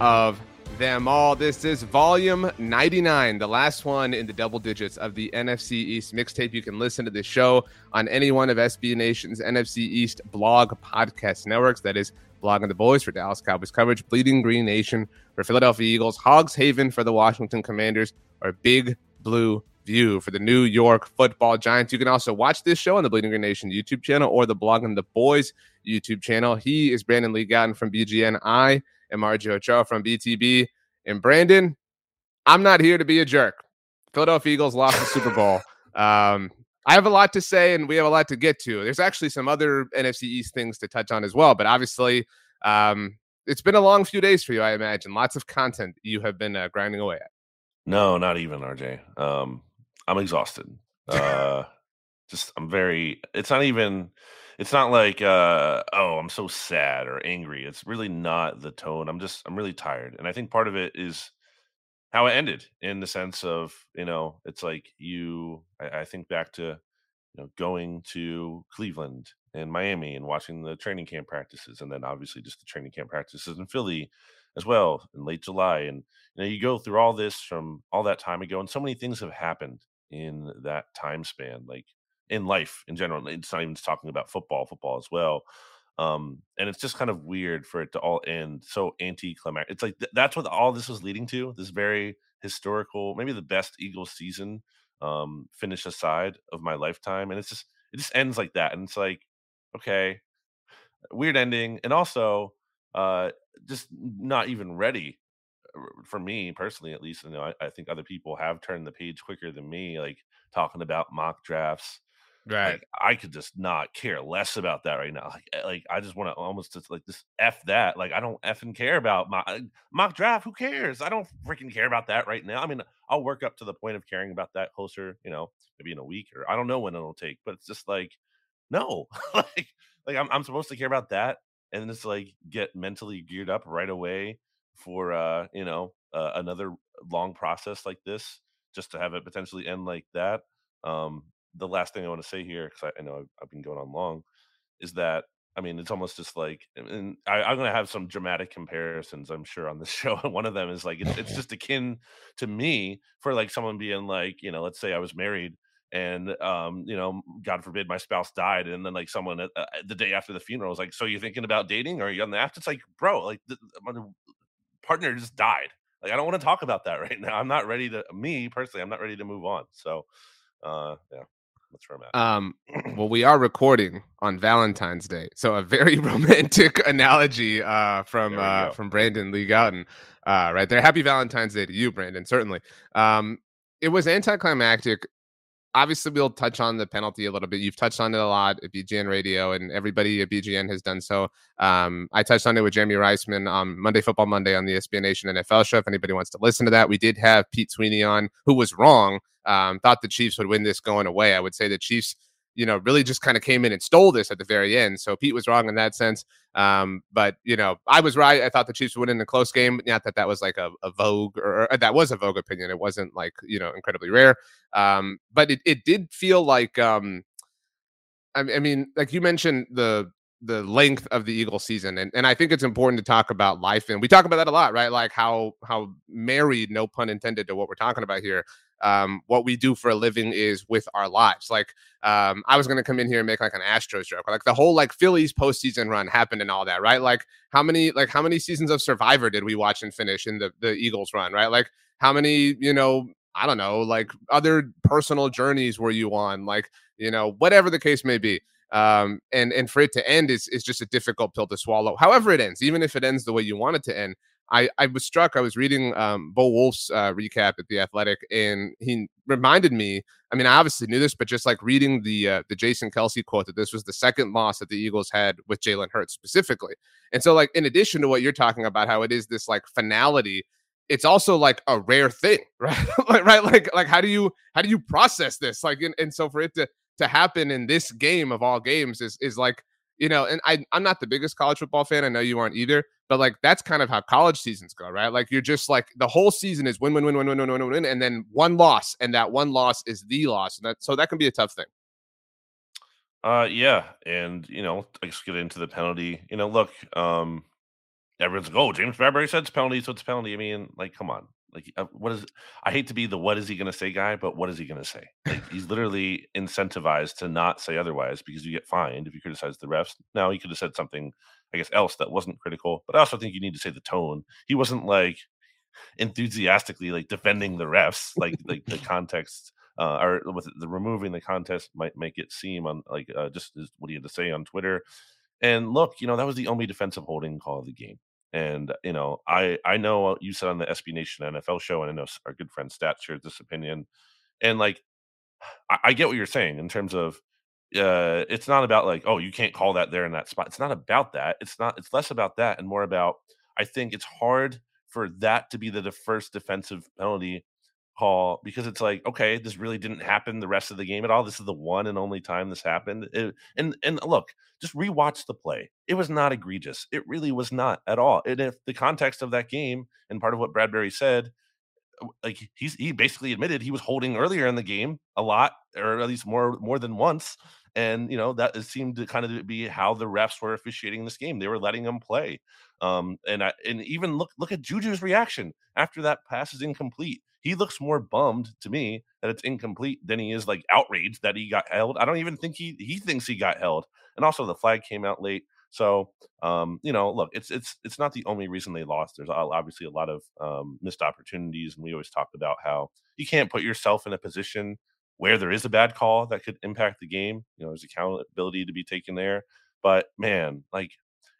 of them all. This is volume 99, the last one in the double digits of the NFC East mixtape. You can listen to the show on any one of SB Nation's NFC East blog podcast networks. That is Blogging the Boys for Dallas Cowboys coverage, Bleeding Green Nation for Philadelphia Eagles, Hogs Haven for the Washington Commanders, or Big Blue View for the New York Football Giants. You can also watch this show on the Bleeding Green Nation YouTube channel or the Blogging the Boys YouTube channel. He is Brandon Lee Gowton from BGN. I am RJ Ochoa from BTB. And Brandon, I'm not here to be a jerk. Philadelphia Eagles lost the Super Bowl. Um, I have a lot to say, and we have a lot to get to. There's actually some other NFC East things to touch on as well, but obviously, um, it's been a long few days for you, I imagine. Lots of content you have been uh, grinding away at. No, not even RJ. Um, I'm exhausted. Uh, just I'm very. It's not even. It's not like uh, oh, I'm so sad or angry. It's really not the tone. I'm just I'm really tired, and I think part of it is how it ended in the sense of you know it's like you. I, I think back to you know going to Cleveland and Miami and watching the training camp practices, and then obviously just the training camp practices in Philly as well in late July. And you know, you go through all this from all that time ago, and so many things have happened in that time span, like in life in general. It's not even talking about football, football as well. Um, and it's just kind of weird for it to all end so anticlimactic. It's like th- that's what all this was leading to. This very historical, maybe the best Eagles season um, finish aside of my lifetime, and it's just it just ends like that, and it's like okay, weird ending, and also uh, just not even ready for me personally, at least. You know, I, I, think other people have turned the page quicker than me, like talking about mock drafts. Right. Like, I could just not care less about that right now. Like, like I just want to almost just like just f that. Like, I don't effing care about my uh, mock draft. Who cares? I don't freaking care about that right now. I mean, I'll work up to the point of caring about that closer. You know, maybe in a week or I don't know when it'll take. But it's just like, no, like, like I'm I'm supposed to care about that and just like get mentally geared up right away for uh you know uh, another long process like this just to have it potentially end like that um the last thing i want to say here because I, I, know I've, I've, been going on long is that i mean it's almost just like and I, am going to have some dramatic comparisons i'm sure on the show and one of them is like it's, it's just akin to me for like someone being like you know let's say i was married and um, you know, God forbid my spouse died, and then like someone uh, uh, the day after the funeral was like, "So you thinking about dating, or are you on the after?" It's like, bro, like the, my partner just died. Like I don't want to talk about that right now. I'm not ready to. Me personally, I'm not ready to move on. So, uh, yeah, that's where I'm at. Um, well, we are recording on Valentine's Day, so a very romantic analogy uh, from uh, from Brandon Lee Gowton uh, right there. Happy Valentine's Day to you, Brandon. Certainly. Um, it was anticlimactic obviously we'll touch on the penalty a little bit. You've touched on it a lot at BGN Radio, and everybody at BGN has done so. Um, I touched on it with Jeremy Reisman on Monday Football Monday on the SB Nation NFL show. If anybody wants to listen to that, we did have Pete Sweeney on, who was wrong. Um, thought the Chiefs would win this going away. I would say the Chiefs you know, really just kind of came in and stole this at the very end. So Pete was wrong in that sense. Um, but you know, I was right. I thought the Chiefs would win in a close game. Not that that was like a, a vogue or, or, that was a vogue opinion. It wasn't like you know incredibly rare. Um, but it it did feel like um, I mean, like you mentioned the the length of the Eagle season, and and I think it's important to talk about life, and we talk about that a lot, right? Like how how married, no pun intended, to what we're talking about here. Um, what we do for a living is with our lives. Like, um, I was gonna come in here and make like an Astros joke, like the whole like Phillies postseason run happened and all that, right? Like, how many like how many seasons of Survivor did we watch and finish in the the Eagles run, right? Like, how many you know I don't know, like other personal journeys were you on, like you know, whatever the case may be. Um, and and for it to end is is just a difficult pill to swallow. However, it ends, even if it ends the way you want it to end. I, I was struck. I was reading um, Bo Wulf's uh, recap at the Athletic, and he reminded me. I mean, I obviously knew this, but just like reading the uh, the Jason Kelce quote that this was the second loss that the Eagles had with Jalen Hurts specifically. And so, like, in addition to what you're talking about, how it is this like finality it's also like a rare thing, right? like, right? Like, like how do you how do you process this? Like, and, and so for it to to happen in this game of all games is is like you know, and I I'm not the biggest college football fan. I know you aren't either, but like that's kind of how college seasons go, right? Like you're just like the whole season is win win win win win win win win, win, and then one loss, and that one loss is the loss, and that so that can be a tough thing. Uh, yeah, and you know, let's get into the penalty. You know, look, um, everyone's like, "Oh, James Bradberry said it's penalty, so it's penalty." I mean, like, come on, like, uh, what is? I hate to be the "what is he going to say" guy, but what is he going to say? Like, he's literally incentivized to not say otherwise because you get fined if you criticize the refs. Now he could have said something, I guess, else that wasn't critical, but I also think you need to say the tone. He wasn't like enthusiastically like defending the refs, like like the context. Uh, or with the removing the contest might make it seem on like uh, just what he had to say on Twitter and look, you know, that was the only defensive holding call of the game. And you know, I I know you said on the SB Nation NFL show, and I know our good friend Stat shared this opinion. And like, I, I get what you're saying in terms of uh, it's not about like, oh, you can't call that there in that spot. It's not about that. It's not. It's less about that and more about. I think it's hard for that to be the first defensive penalty call because it's like okay this really didn't happen the rest of the game at all this is the one and only time this happened it, and and look just rewatch the play it was not egregious it really was not at all and if the context of that game and part of what bradberry said like he's he basically admitted he was holding earlier in the game a lot or at least more more than once and you know that seemed to kind of be how the refs were officiating this game they were letting him play um and i and even look look at juju's reaction after that pass is incomplete he looks more bummed to me that it's incomplete than he is like outraged that he got held. I don't even think he he thinks he got held. And also the flag came out late. So um, you know, look, it's it's it's not the only reason they lost. There's obviously a lot of um, missed opportunities, and we always talk about how you can't put yourself in a position where there is a bad call that could impact the game. You know, there's accountability to be taken there. But man, like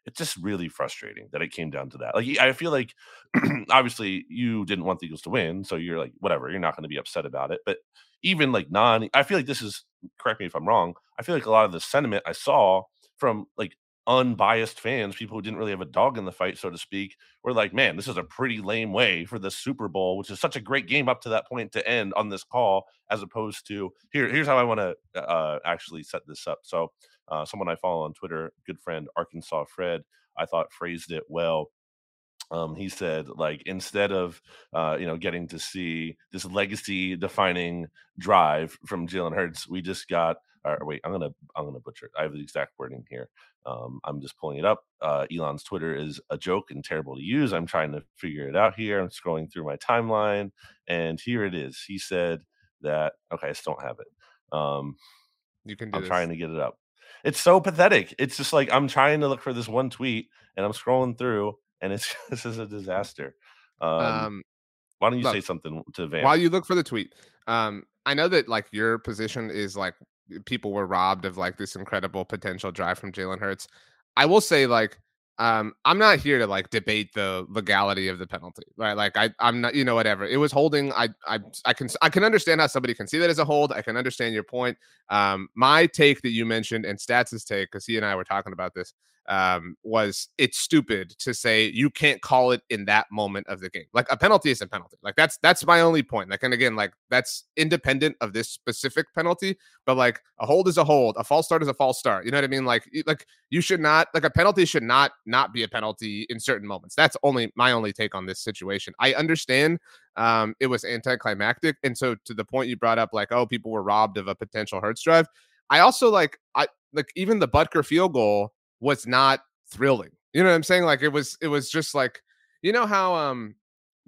it's just really frustrating that it came down to that. Like I feel like obviously you didn't want the Eagles to win, so you're like whatever, you're not going to be upset about it. But even like non I feel like this is correct me if I'm wrong. I feel like a lot of the sentiment I saw from like unbiased fans, people who didn't really have a dog in the fight, so to speak, were like, man, this is a pretty lame way for the Super Bowl, which is such a great game up to that point to end on this call, as opposed to here, here's how I want to uh, actually set this up. So uh, someone I follow on Twitter, good friend Arkansas Fred, I thought phrased it well. Um, he said, like, instead of uh, you know getting to see this legacy defining drive from Jalen Hurts, we just got. Or wait, I'm gonna I'm gonna butcher it. I have the exact wording here. Um, I'm just pulling it up. Uh, Elon's Twitter is a joke and terrible to use. I'm trying to figure it out here. I'm scrolling through my timeline, and here it is. He said that. Okay, I still don't have it. Um, you can. Do. I'm this. trying to get it up. It's so pathetic. It's just like I'm trying to look for this one tweet and I'm scrolling through and it's this is a disaster. Um, um why don't you look, say something to Van? While you look for the tweet, um, I know that like your position is like people were robbed of like this incredible potential drive from Jalen Hurts. I will say like um i'm not here to like debate the legality of the penalty right like i i'm not you know whatever it was holding i i i can i can understand how somebody can see that as a hold i can understand your point um my take that you mentioned and stats' take because he and i were talking about this um, was it's stupid to say you can't call it in that moment of the game. Like a penalty is a penalty. Like that's that's my only point. Like and again, like that's independent of this specific penalty. But like a hold is a hold, a false start is a false start. You know what I mean? Like like you should not like a penalty should not not be a penalty in certain moments. That's only my only take on this situation. I understand um, it was anticlimactic, and so to the point you brought up, like oh people were robbed of a potential Hurts drive. I also like I like even the Butker field goal was not thrilling. You know what I'm saying? Like it was it was just like you know how um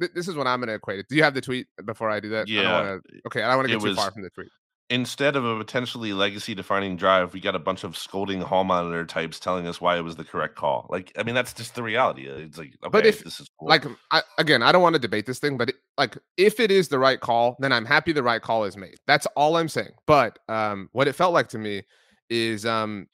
th- this is what I'm going to equate it. Do you have the tweet before I do that? I Yeah, wanna, okay, I don't want to get too was- far from the tweet. instead of a potentially legacy defining drive, we got a bunch of scolding hall monitor types telling us why it was the correct call. Like, I mean, that's just the reality. It's like, okay, But if- this is cool. Like I, again, I don't want to debate this thing, but it, like if it is the right call, then I'm happy the right call is made. That's all I'm saying. But um, what it felt like to me is um,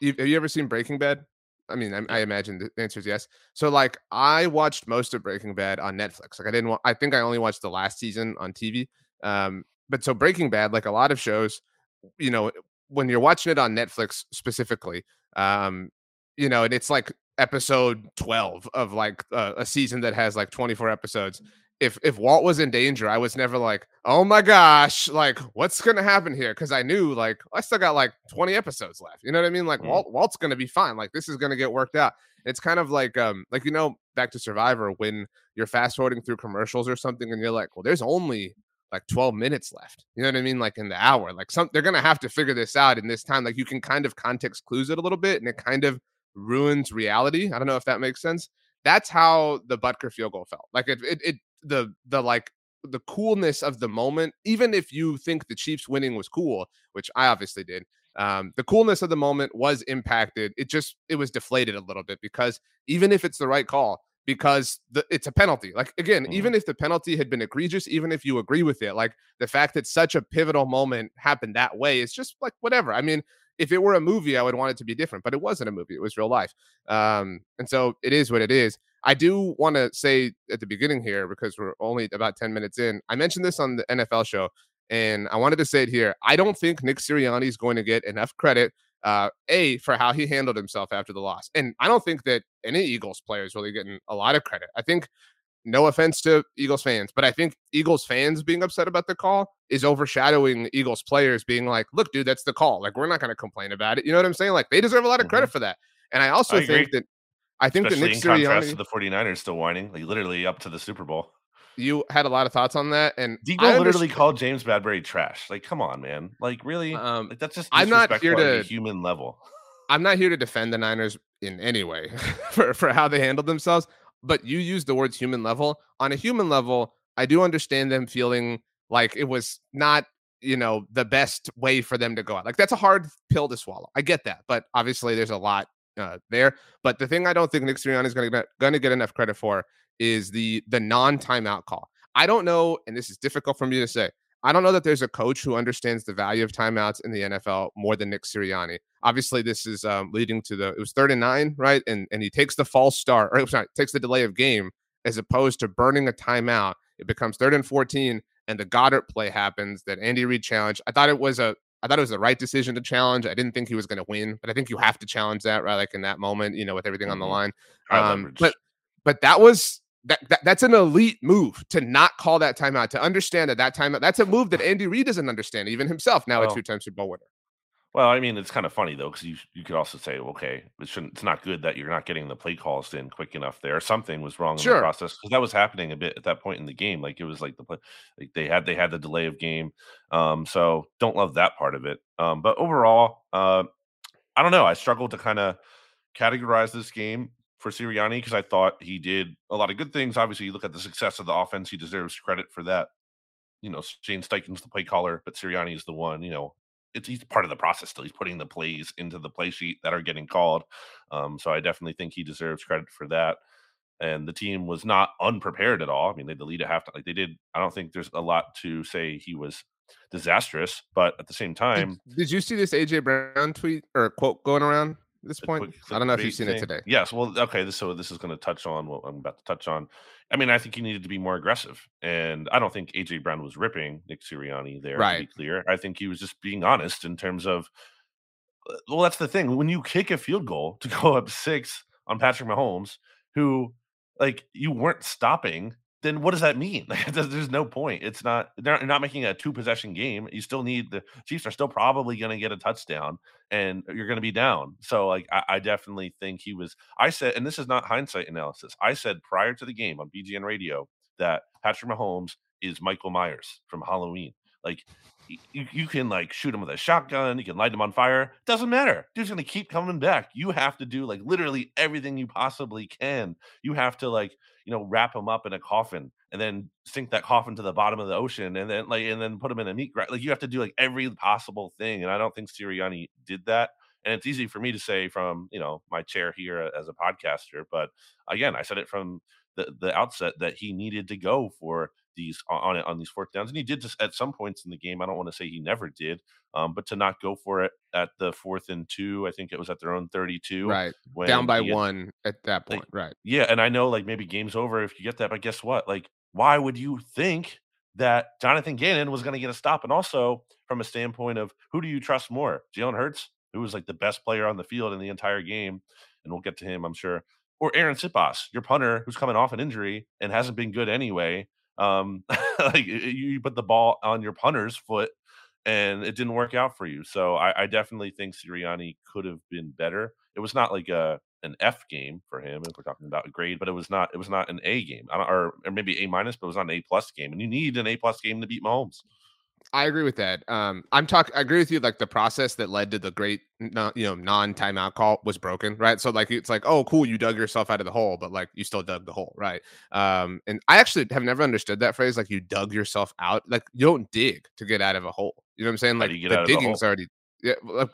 have you ever seen Breaking Bad? I mean, I, I imagine the answer is yes. So like I watched most of Breaking Bad on Netflix. Like I didn't. Wa- I think I only watched the last season on TV. Um, but so Breaking Bad, like a lot of shows, you know, when you're watching it on Netflix specifically, um, you know, and it's like episode 12 of like uh, a season that has like 24 episodes. If if Walt was in danger, I was never like, "Oh my gosh, like what's going to happen here?" cuz I knew like I still got like 20 episodes left. You know what I mean? Like Mm. Walt Walt's going to be fine. Like this is going to get worked out. It's kind of like um like you know back to Survivor when you're fast forwarding through commercials or something and you're like, "Well, there's only like 12 minutes left. You know what I mean? Like in the hour. Like some they're gonna have to figure this out in this time. Like you can kind of context clues it a little bit and it kind of ruins reality. I don't know if that makes sense. That's how the Butker field goal felt. Like it it, it the the like the coolness of the moment, even if you think the Chiefs winning was cool, which I obviously did, um, the coolness of the moment was impacted. It just it was deflated a little bit because even if it's the right call, because the, it's a penalty. Like again, Mhm. even if the penalty had been egregious, even if you agree with it, like the fact that such a pivotal moment happened that way is just like whatever. I mean, if it were a movie, I would want it to be different, but it wasn't a movie; it was real life. Um, and so it is what it is. I do want to say at the beginning here because we're only about ten minutes in. I mentioned this on the NFL show, and I wanted to say it here. I don't think Nick Sirianni is going to get enough credit uh, a for how he handled himself after the loss, and I don't think that any Eagles player is really getting a lot of credit. I think, no offense to Eagles fans, but I think Eagles fans being upset about the call is overshadowing Eagles players being like, "Look, dude, that's the call. Like, we're not going to complain about it." You know what I'm saying? Like, they deserve a lot of credit for that. And I also I agree. think that I think Especially that Nick in contrast Sirianni, to the 49ers still whining, like literally up to the Super Bowl. you had a lot of thoughts on that, and Deebo I literally called James Bradberry trash. Like, come on, man. Like, really? Um, like, that's just I'm not here to- human level. I'm not here to defend the Niners in any way for, for how they handled themselves, but you used the words human level. On a human level, I do understand them feeling like it was not, you know, the best way for them to go out. Like that's a hard pill to swallow. I get that, but obviously there's a lot uh, there. But the thing I don't think Nick Sirianni is going to get enough credit for is the the non timeout call. I don't know, and this is difficult for me to say. I don't know that there's a coach who understands the value of timeouts in the NFL more than Nick Sirianni. Obviously, this is um, leading to the it was third and nine, right? And and he takes the false start, or sorry, takes the delay of game as opposed to burning a timeout. It becomes third and fourteen, and the Goedert play happens that Andy Reid challenged. I thought it was a I thought it was the right decision to challenge. I didn't think he was going to win, but I think you have to challenge that, right? Like in that moment, you know, with everything on the Mhm. line. Um, but but that was that, that that's an elite move to not call that timeout to understand that that timeout that's a move that Andy Reid doesn't understand even himself now a two-time Super Bowl winner. Well, I mean, it's kind of funny though, because you you could also say, okay, it shouldn't. It's not good that you're not getting the play calls in quick enough. There, something was wrong in Sure. the process because that was happening a bit at that point in the game. Like it was like the play, like they had they had the delay of game. Um, so don't love that part of it. Um, but overall, uh, I don't know. I struggled to kind of categorize this game for Sirianni because I thought he did a lot of good things. Obviously, you look at the success of the offense; he deserves credit for that. You know, Shane Steichen's the play caller, but Sirianni is the one. You know, it's he's part of the process still. He's putting the plays into the play sheet that are getting called. Um, so I definitely think he deserves credit for that. And the team was not unprepared at all. I mean, they lead deleted half. Like they did. I don't think there's a lot to say he was disastrous, but at the same Did, time, did you see this AJ Brown tweet or quote going around at this point? I don't know if you've seen it today. Yes. Well, okay. This, so this is going to touch on what I'm about to touch on. I mean, I think he needed to be more aggressive, and I don't think AJ Brown was ripping Nick Sirianni there. To Right. be clear, I think he was just being honest in terms of. uh, Well, that's the thing. When you kick a field goal to go up six on Patrick Mahomes, who like you weren't stopping, then what does that mean? Like, there's no point. It's not they're not- not making a two possession game. You still need the Chiefs are still probably going to get a touchdown, and you're going to be down. So like I, I definitely think he was. I said, and this is not hindsight analysis. I said prior to the game on BGN Radio that Patrick Mahomes is Michael Myers from Halloween. Like you, you can like shoot him with a shotgun, you can light him on fire. Doesn't matter. Dude's gonna keep coming back. You have to do like literally everything you possibly can. You have to like you know wrap him up in a coffin and then sink that coffin to the bottom of the ocean and then like and then put him in a meat grinder. Like you have to do like every possible thing. And I don't think Sirianni did that. And it's easy for me to say from you know my chair here uh, as a podcaster, but again, I said it from the, the outset that he needed to go for these on on these fourth downs, and he did just at some points in the game. I don't want to say he never did, um, but to not go for it at the fourth and two, I think it was at their own thirty-two, right, down by one at that point, like, right? Yeah, and I know like maybe game's over if you get that, but guess what? Like, why would you think that Jonathan Gannon was going to get a stop? And also from a standpoint of who do you trust more, Jalen Hurts, who was like the best player on the field in the entire game, and we'll get to him, I'm sure, or Arryn Siposs, your punter who's coming off an injury and hasn't been good anyway. Um, like you put the ball on your punter's foot and it didn't work out for you. So I, I definitely think Sirianni could have been better. It was not like a an F game for him if we're talking about a grade, but it was not it was not an A game or, or maybe A minus, but it was not an A plus game. And you need an A plus game to beat Mahomes. I agree with that. Um, I'm talking. I agree with you. Like the process that led to the great, non, you know, non timeout call was broken, right? So like it's like, oh, cool, you dug yourself out of the hole, but like you still dug the hole, right? Um, and I actually have never understood that phrase. Like you dug yourself out. Like you don't dig to get out of a hole. You know what I'm saying? Like the digging's already. Yeah, like,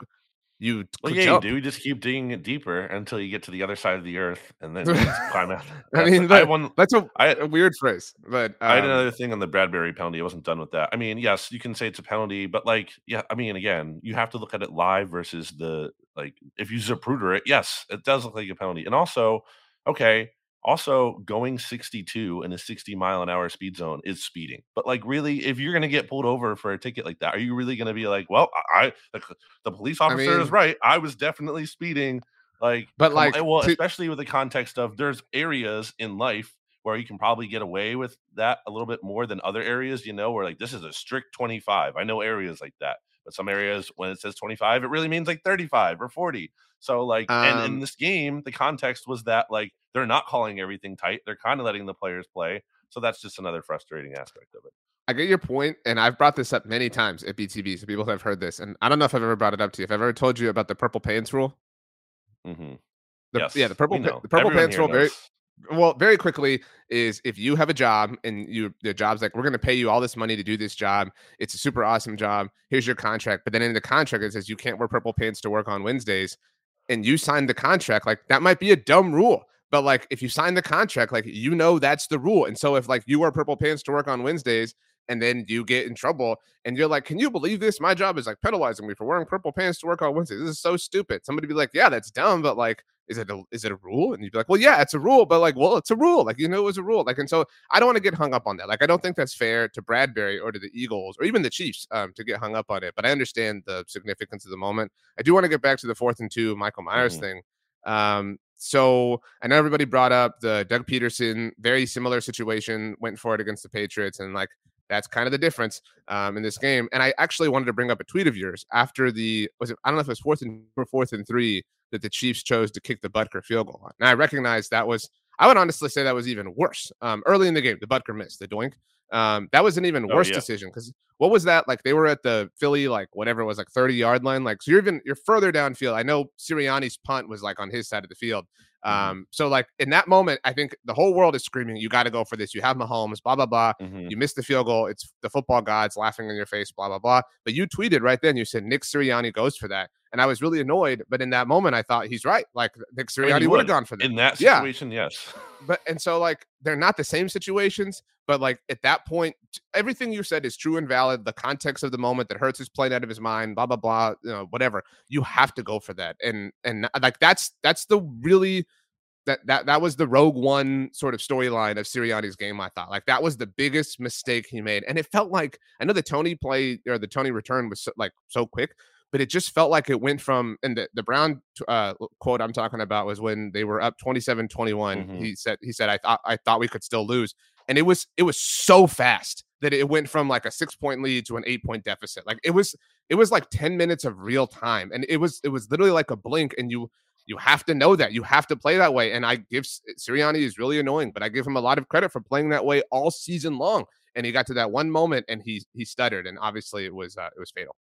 you well, yeah, jump. you do. just keep digging it deeper until you get to the other side of the earth, and then climb out. I mean, that, I one, that's a, I, a weird phrase, but um, I had um another thing on the Bradberry penalty. I wasn't done with that. I mean, yes, you can say it's a penalty, but like, yeah, I mean, again, you have to look at it live versus the like. If you Zapruder it, yes, it does look like a penalty, and also, okay, also, going 62 in a 60 mile an hour speed zone is speeding. But like, really, if you're gonna get pulled over for a ticket like that, are you really gonna be like, well, I the, the police officer I mean, is right. I was definitely speeding. Like, but like, well, to- especially with the context of there's areas in life where you can probably get away with that a little bit more than other areas, you know, where like this is a strict 25. I know areas like that, but some areas when it says 25, it really means like 35 or 40. So like, um, and in um this game, the context was that like they're not calling everything tight. They're kind of letting the players play. So that's just another frustrating aspect of it. I get your point, and I've brought this up many times at BTB, so people have heard this. And I don't know if I've ever brought it up to you. If I've ever told you about the purple pants rule. Mm-hmm. The, yes, yeah, the purple pa- the purple Everyone pants rule. Very well, very quickly is if you have a job and you the job's like we're going to pay you all this money to do this job. It's a super awesome job. Here's your contract, but then in the contract it says you can't wear purple pants to work on Wednesdays, and you signed the contract. Like that might be a dumb rule. But like if you sign the contract, like you know that's the rule. And so if like you wear purple pants to work on Wednesdays and then you get in trouble and you're like, Can you believe this? My job is like penalizing me for wearing purple pants to work on Wednesdays. This is so stupid. Somebody be like, Yeah, that's dumb, but like is it a is it a rule? And you'd be like, well, yeah, it's a rule, but like, well, it's a rule. Like, you know, it was a rule. Like, and so I don't want to get hung up on that. Like, I don't think that's fair to Bradberry or to the Eagles or even the Chiefs um, to get hung up on it. But I understand the significance of the moment. I do want to get back to the fourth and two Michael Myers mm-hmm. thing. Um, so I know everybody brought up the Doug Pederson, very similar situation, went for it against the Patriots, and like that's kind of the difference um, in this game. And I actually wanted to bring up a tweet of yours after the was it I don't know if it was fourth and or fourth and three that the Chiefs chose to kick the Butker field goal on. Now I recognize that was I would honestly say that was even worse. Um, early in the game, the Butker missed the doink. Um, that was an even oh, worse oh, yeah. decision because what was that like? They were at the Philly like whatever it was like thirty yard line. Like so, you're even you're further downfield. I know Sirianni's punt was like on his side of the field. Mm-hmm. Um, so like in that moment, I think the whole world is screaming, "You got to go for this! You have Mahomes, blah blah blah. Mm-hmm. You missed the field goal. It's the football gods laughing in your face, blah blah blah." But you tweeted right then. You said Nick Sirianni goes for that, and I was really annoyed. But in that moment, I thought he's right. Like Nick Sirianni I mean, would have gone for that in that situation. Yeah. Yes, but and so like they're not the same situations, but like at that point, everything you said is true and valid. The context of the moment that Hurts is playing out of his mind, blah blah blah, you know, whatever. You have to go for that, and and uh, like that's that's the really that that that was the Rogue One sort of storyline of Sirianni's game. I thought like that was the biggest mistake he made, and it felt like I know the Toney play or the Toney return was so, like so quick, but it just felt like it went from and the, the Brown uh, quote I'm talking about was when they were up 27-21. Mm-hmm. He said he said I thought I thought we could still lose, and it was it was so fast that it went from like a six point lead to an eight point deficit. Like it was it was like 10 minutes of real time, and it was it was literally like a blink, and you you have to know that. You have to play that way. And I give Sirianni is really annoying, but I give him a lot of credit for playing that way all season long. and he got to that one moment and he he stuttered, and obviously it was uh, it was fatal.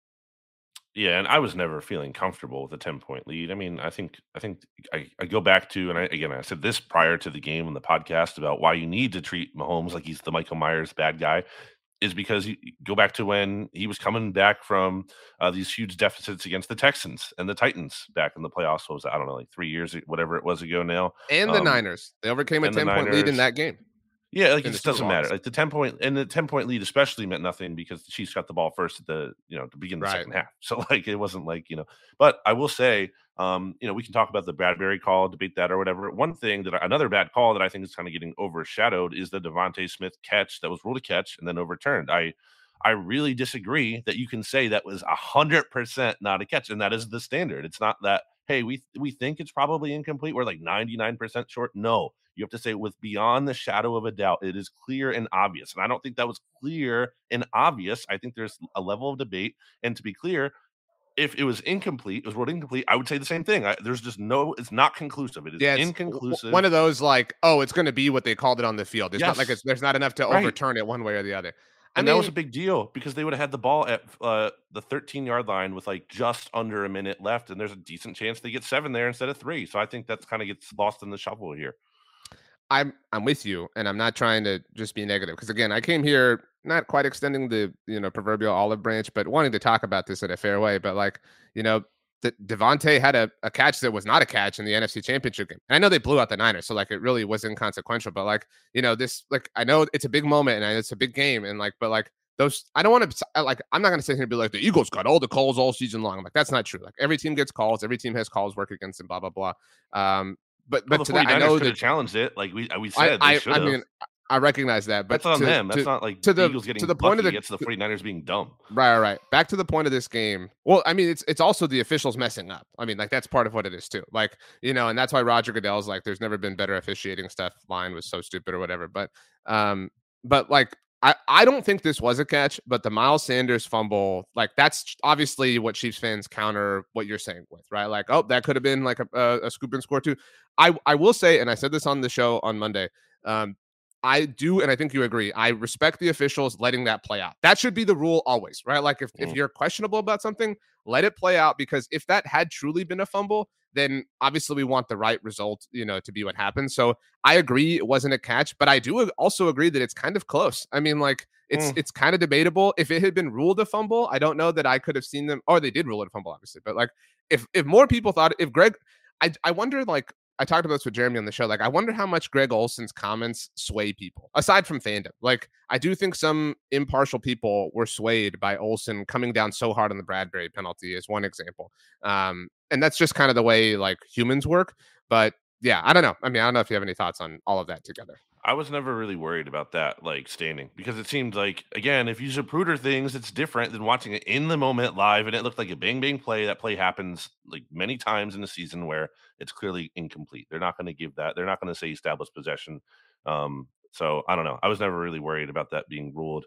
Yeah, and I was never feeling comfortable with a 10 point lead. I mean, I think I think I, I go back to and I again I said this prior to the game on the podcast about why you need to treat Mahomes like he's the Michael Myers bad guy is because you go back to when he was coming back from uh, these huge deficits against the Texans and the Titans back in the playoffs. What was? I don't know, like three years, whatever it was ago now. And the um, Niners, they overcame a ten point lead in that game. Yeah, like it just doesn't matter. Like the ten point and the ten point lead especially meant nothing because the Chiefs got the ball first at the you know to begin the right. second half. So like it wasn't like you know. But I will say, um, you know, we can talk about the Bradberry call, debate that or whatever. One thing that another bad call that I think is kind of getting overshadowed is the DeVonta Smith catch that was ruled a catch and then overturned. I I really disagree that you can say that was a hundred percent not a catch, and that is the standard. It's not that hey we we think it's probably incomplete. We're like ninety nine percent short. No, you have to say with beyond the shadow of a doubt. It is clear and obvious. And I don't think that was clear and obvious. I think there's a level of debate. And to be clear, if it was incomplete, it was ruled incomplete, I would say the same thing. I, there's just no, it's not conclusive. It is yeah, inconclusive. One of those like, oh, it's going to be what they called it on the field. It's yes. not like it's, there's not enough to right. overturn it one way or the other. I and mean, that was a big deal because they would have had the ball at uh, the 13 yard line with like just under a minute left, and there's a decent chance they get seven there instead of three. So I think that's kind of gets lost in the shuffle here. I'm I'm with you, and I'm not trying to just be negative because again, I came here not quite extending the you know proverbial olive branch, but wanting to talk about this in a fair way. But like you know, De- DeVonta had a, a catch that was not a catch in the NFC Championship game. And I know they blew out the Niners, so like it really was inconsequential. But like you know, this like I know it's a big moment and it's a big game, and like but like those I don't want to like I'm not going to sit here and be like the Eagles got all the calls all season long. I'm like that's not true. Like every team gets calls, every team has calls work against them, blah blah blah. Um, but but well, to that, I know that challenged it. Like we we said, I, I, I mean, I recognize that, but that's on to, them. That's to, not like to the Eagles getting to the point of the it's the 49ers being dumb. Right, right. Back to the point of this game. Well, I mean, it's it's also the officials messing up. I mean, like that's part of what it is too. Like you know, and that's why Roger Goodell's like, there's never been better officiating stuff. Line was so stupid or whatever. But um, but like I, I don't think this was a catch, but the Miles Sanders fumble, like that's obviously what Chiefs fans counter what you're saying with, right? Like, oh, that could have been like a, a, a scoop and score too. I, I will say, and I said this on the show on Monday, um, I do, and I think you agree. I respect the officials letting that play out. That should be the rule always, right? Like if, mm. if you're questionable about something, let it play out because if that had truly been a fumble, then obviously we want the right result, you know, to be what happens. So I agree it wasn't a catch, but I do also agree that it's kind of close. I mean, like it's mm. it's kind of debatable. If it had been ruled a fumble, I don't know that I could have seen them. Or they did rule it a fumble, obviously. But like if if more people thought if Greg, I I wonder like I talked about this with Jeremy on the show. Like, I wonder how much Greg Olsen's comments sway people, aside from fandom. Like, I do think some impartial people were swayed by Olson coming down so hard on the Bradberry penalty, as one example. Um, and that's just kind of the way like humans work. But yeah, I don't know. I mean, I don't know if you have any thoughts on all of that together. I was never really worried about that, like standing, because it seemed like again, if you Zapruder things, it's different than watching it in the moment live, and it looked like a bang bang play. That play happens like many times in the season where it's clearly incomplete. They're not going to give that. They're not going to say established possession. Um, so I don't know. I was never really worried about that being ruled.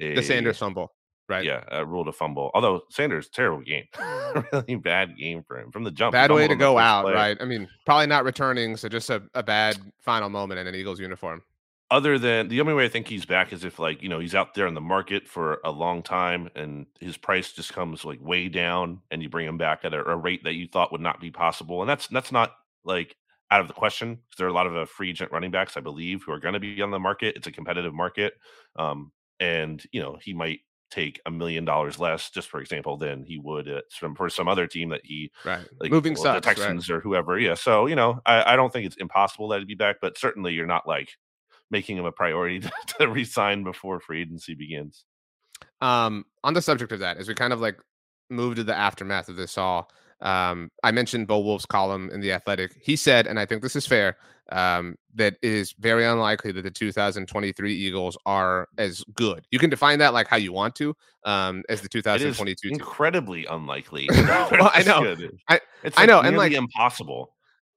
A, the Sanders fumble. Right. Yeah, uh, ruled a fumble. Although Sanders, terrible game, really bad game for him from the jump. Bad way to go out, play. right? I mean, probably not returning, so just a, a bad final moment in an Eagles uniform. Other than the only way I think he's back is if like you know he's out there in the market for a long time and his price just comes like way down, and you bring him back at a, a rate that you thought would not be possible, and that's that's not like out of the question because there are a lot of uh, free agent running backs, I believe, who are going to be on the market. It's a competitive market, um, and you know he might take a million dollars less, just for example, than he would at some, for some other team that he right like moving well, sucks, the Texans right. or whoever. Yeah, so you know, I, I don't think it's impossible that he'd be back, but certainly you're not like making him a priority to, to resign before free agency begins. Um, on the subject of that, as we kind of like move to the aftermath of this all, um, I mentioned Bo Wulf's column in the Athletic. He said, and I think this is fair, um, that it is very unlikely that the 2023 Eagles are as good. You can define that like how you want to, um, as the 2022. incredibly unlikely. well, I know. I, it's like I know, and like impossible.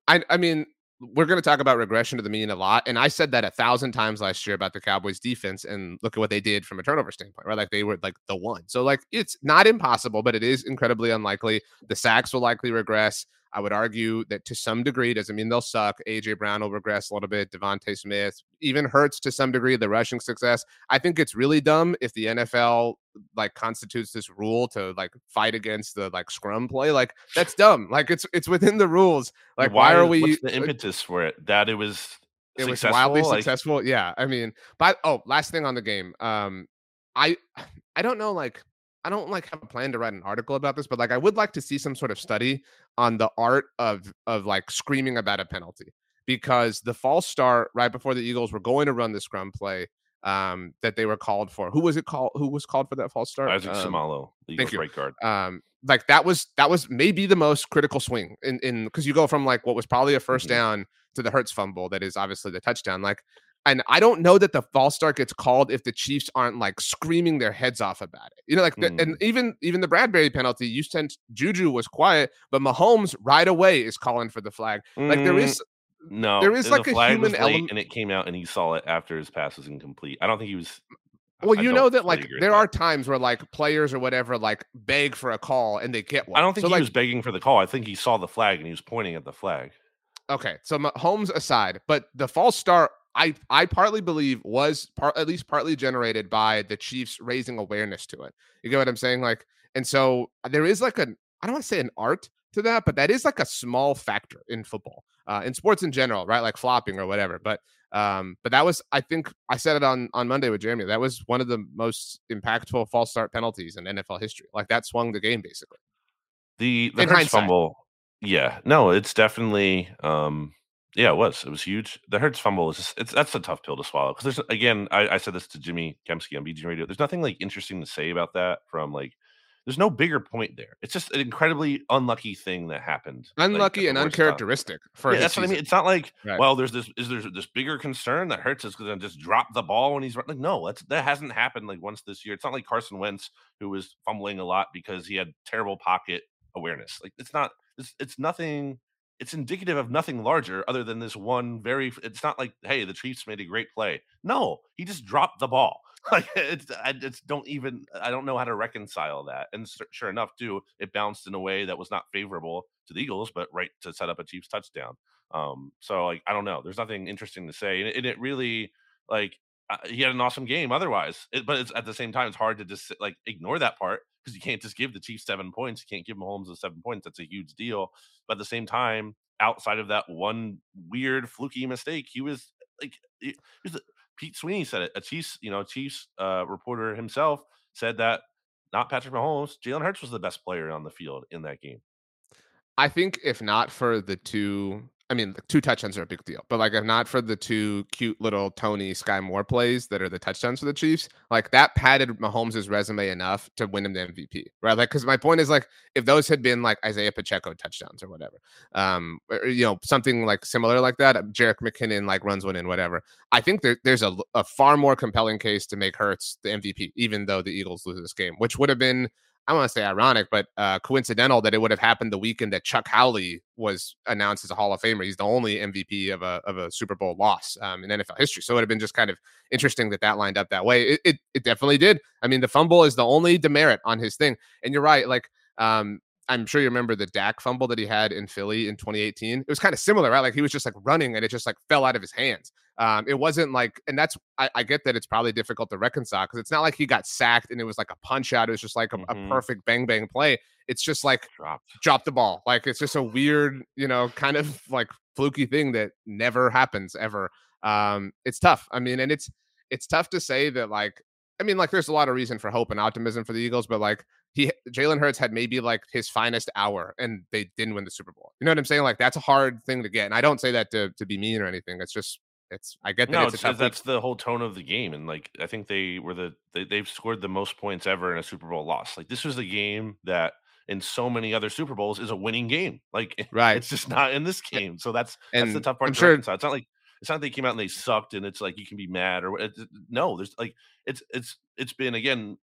I, I mean, we're going to talk about regression to the mean a lot. And I said that a thousand times last year about the Cowboys defense. And look at what they did from a turnover standpoint, right? Like they were like the one. So, like, it's not impossible, but it is incredibly unlikely. The sacks will likely regress. I would argue that to some degree doesn't mean they'll suck. AJ Brown will regress a little bit. DeVonta Smith even hurts to some degree the rushing success. I think it's really dumb if the NFL like constitutes this rule to like fight against the like scrum play. Like that's dumb. Like it's it's within the rules. Like why, why are we? What's the impetus for it? That it was it was wildly like... successful. Yeah, I mean, but oh, last thing on the game. Um, I I don't know like I don't like have a plan to write an article about this, but like I would like to see some sort of study on the art of of like screaming about a penalty because the false start right before the Eagles were going to run the scrum play um, that they were called for. Who was it called? Who was called for that false start? Isaac um, Seumalo, Eagles right guard. Um, like that was that was maybe the most critical swing in in because you go from like what was probably a 1st mm-hmm. down to the Hurts fumble that is obviously the touchdown. Like and I don't know that the false start gets called if the Chiefs aren't like screaming their heads off about it. You know, like, mm. and even even the Bradberry penalty, you sent Juju was quiet, but Mahomes right away is calling for the flag. Mm. Like there mm, no, there is like a human element, and it came out, and he saw it after his pass was incomplete. I don't think he was. Well, you know that like there are times where like players or whatever like beg for a call and they get one. I don't think so, he like, was begging for the call. I think he saw the flag and he was pointing at the flag. Okay, so Holmes aside, but the false start I I partly believe was part at least partly generated by the Chiefs raising awareness to it. You get what I'm saying? Like, and so uh, there is like an I don't want to say an art to that, but that is like a small factor in football, uh, in sports in general, right? Like flopping or whatever. But um, but that was I think I said it on on Monday with Jeremy. That was one of the most impactful false start penalties in NFL history. Like that swung the game basically. The the fumble, yeah, no, it's definitely um yeah, it was. It was huge. The Hurts fumble is just, it's that's a tough pill to swallow because there's again, I, I, said this to Jimmy Kempski on BG Radio. There's nothing like interesting to say about that from like there's no bigger point there. It's just an incredibly unlucky thing that happened. Unlucky like, and uncharacteristic time. for yeah, that's season. what I mean. It's not like right. well, there's this is there this bigger concern that Hurts is going to just drop the ball when he's like no, that's that hasn't happened like once this year. It's not like Carson Wentz who was fumbling a lot because he had terrible pocket awareness. Like it's not it's, it's nothing it's indicative of nothing larger other than this one very it's not like hey the chiefs made a great play. No he just dropped the ball. Like it's i just don't even i don't know how to reconcile that and sure enough too it bounced in a way that was not favorable to the eagles but right to set up a chiefs touchdown. Um so like i don't know there's nothing interesting to say and it, and it really like uh, he had an awesome game otherwise it, but it's at the same time it's hard to just like ignore that part because you can't just give the Chiefs seven points. You can't give Mahomes the seven points. That's a huge deal. But at the same time, outside of that one weird fluky mistake, he was like, he was, Pete Sweeney said it. A Chiefs, you know, Chiefs uh, reporter himself said that not Patrick Mahomes, Jalen Hurts was the best player on the field in that game. I think if not for the two I mean, two touchdowns are a big deal, but like, if not for the two cute little Toney Skyy Moore plays that are the touchdowns for the Chiefs, like that padded Mahomes' resume enough to win him the MVP, right? Like, because my point is like, if those had been like Isaiah Pacheco touchdowns or whatever, um, or, you know, something like similar like that, Jerick McKinnon like runs one in, whatever. I think there, there's a, a far more compelling case to make Hurts the MVP, even though the Eagles lose this game, which would have been I want to say ironic, but uh, coincidental that it would have happened the weekend that Chuck Howley was announced as a Hall of Famer. He's the only MVP of a of a Super Bowl loss um, in NFL history. So it would have been just kind of interesting that that lined up that way. It, it, it definitely did. I mean, the fumble is the only demerit on his thing, and you're right. Like um, I'm sure you remember the Dak fumble that he had in Philly in 2018. It was kind of similar, right? Like he was just like running and it just like fell out of his hands. Um, it wasn't like, and that's I, I get that it's probably difficult to reconcile because it's not like he got sacked and it was like a punch out. It was just like a, mm-hmm. a perfect bang bang play. It's just like drop drop the ball. Like it's just a weird, you know, kind of like fluky thing that never happens ever. Um, it's tough. I mean, and it's it's tough to say that like I mean, like there's a lot of reason for hope and optimism for the Eagles, but like he Jalen Hurts had maybe like his finest hour and they didn't win the Super Bowl. You know what I'm saying? Like that's a hard thing to get. And I don't say that to to be mean or anything. It's just it's I get that no, it's, it's that's the whole tone of the game. And like I think they were the they, they've scored the most points ever in a Super Bowl loss. Like this was the game that in so many other Super Bowls is a winning game. Like right, it's just not in this game. So that's and that's the tough part. I'm sure it's not like it's not they came out and they sucked and it's like you can be mad or it, no. There's like it's it's it's been again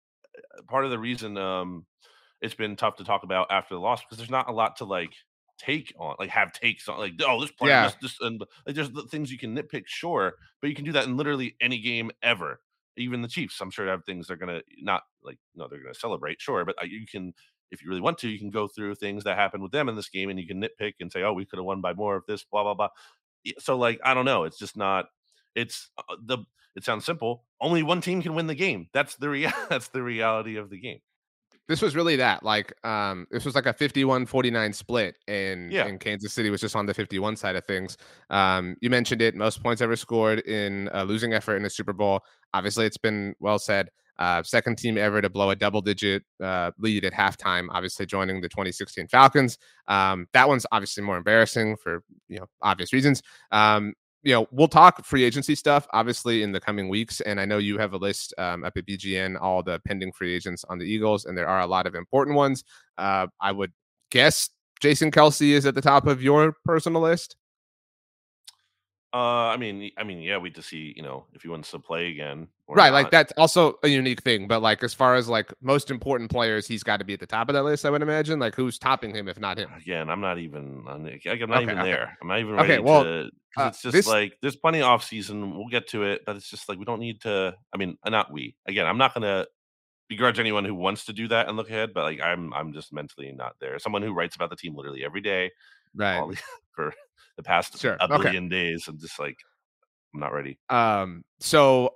part of the reason um it's been tough to talk about after the loss because there's not a lot to like take on, like have takes on, like oh this player, yeah. this, this, and like there's the things you can nitpick, sure, but you can do that in literally any game ever. Even the Chiefs, I'm sure have things they're gonna not like no, they're gonna celebrate, sure, but uh, you can if you really want to, you can go through things that happened with them in this game and you can nitpick and say, oh, we could have won by more of this, blah, blah, blah. So, like, I don't know. It's just not, it's uh, the, it sounds simple. Only one team can win the game. That's the real, that's the reality of the game. This was really that. Like, um, this was like a 51-49 split, and, Yeah. and Kansas City was just on the 51 side of things. Um, you mentioned it, most points ever scored in a losing effort in a Super Bowl. Obviously, it's been well said. Uh, second team ever to blow a double digit uh, lead at halftime, obviously joining the 2016 Falcons. Um, that one's obviously more embarrassing for you know obvious reasons. Um, you know, we'll talk free agency stuff obviously in the coming weeks. And I know you have a list um, up at BGN, all the pending free agents on the Eagles, and there are a lot of important ones. Uh, I would guess Jason Kelce is at the top of your personal list. Uh, I mean, I mean, yeah, we just see, you know, if he wants to play again, right. Like that's also a unique thing. But like as far as like most important players, he's got to be at the top of that list, I would imagine. Like who's topping him if not him? Again, I'm not even. on it- like, I'm not Okay, even okay. there. I'm not even Okay, ready well, to. uh, it's just this- like there's plenty off season. We'll get to it, but it's just like we don't need to. I mean, uh, not we. Again, I'm not gonna begrudge anyone who wants to do that and look ahead, but like I'm, I'm just mentally not there. Someone who writes about the team literally every day, Right. all for the past Sure, a okay. billion days. I'm just like, I'm not ready. Um, so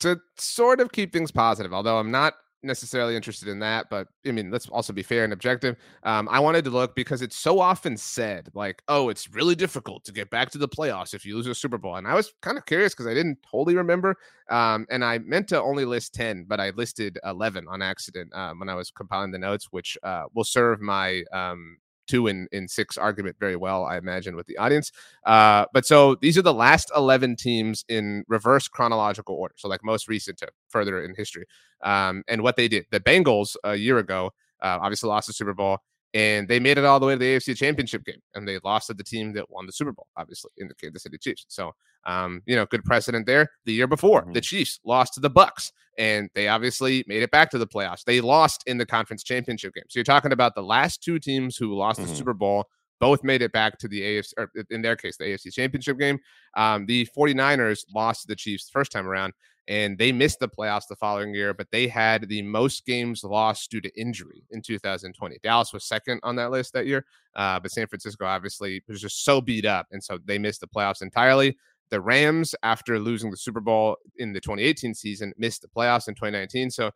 to sort of keep things positive, although I'm not necessarily interested in that, but I mean, let's also be fair and objective. Um, I wanted to look because it's so often said, like, oh, it's really difficult to get back to the playoffs if you lose a Super Bowl. And I was kind of curious because I didn't totally remember. Um, and I meant to only list 10, but I listed 11 on accident um, when I was compiling the notes, which uh, will serve my um, two in, in six argument very well, I imagine, with the audience. Uh, but so these are the last 11 teams in reverse chronological order. So, like most recent to further in history. Um, and what they did, the Bengals a year ago, uh, obviously lost the Super Bowl and they made it all the way to the AFC Championship game and they lost to the team that won the Super Bowl, obviously, in the Kansas City Chiefs. So, um, you know, good precedent there. The year before, the Chiefs lost to the Bucs and they obviously made it back to the playoffs. They lost in the conference championship game. So you're talking about the last two teams who lost Mhm. the Super Bowl both made it back to the AFC, or in their case, the AFC championship game. Um, the 49ers lost to the Chiefs the first time around, and they missed the playoffs the following year, but they had the most games lost due to injury in 2020. Dallas was second on that list that year, uh, but San Francisco obviously was just so beat up, and so they missed the playoffs entirely. The Rams, after losing the Super Bowl in the 2018 season, missed the playoffs in 2019. So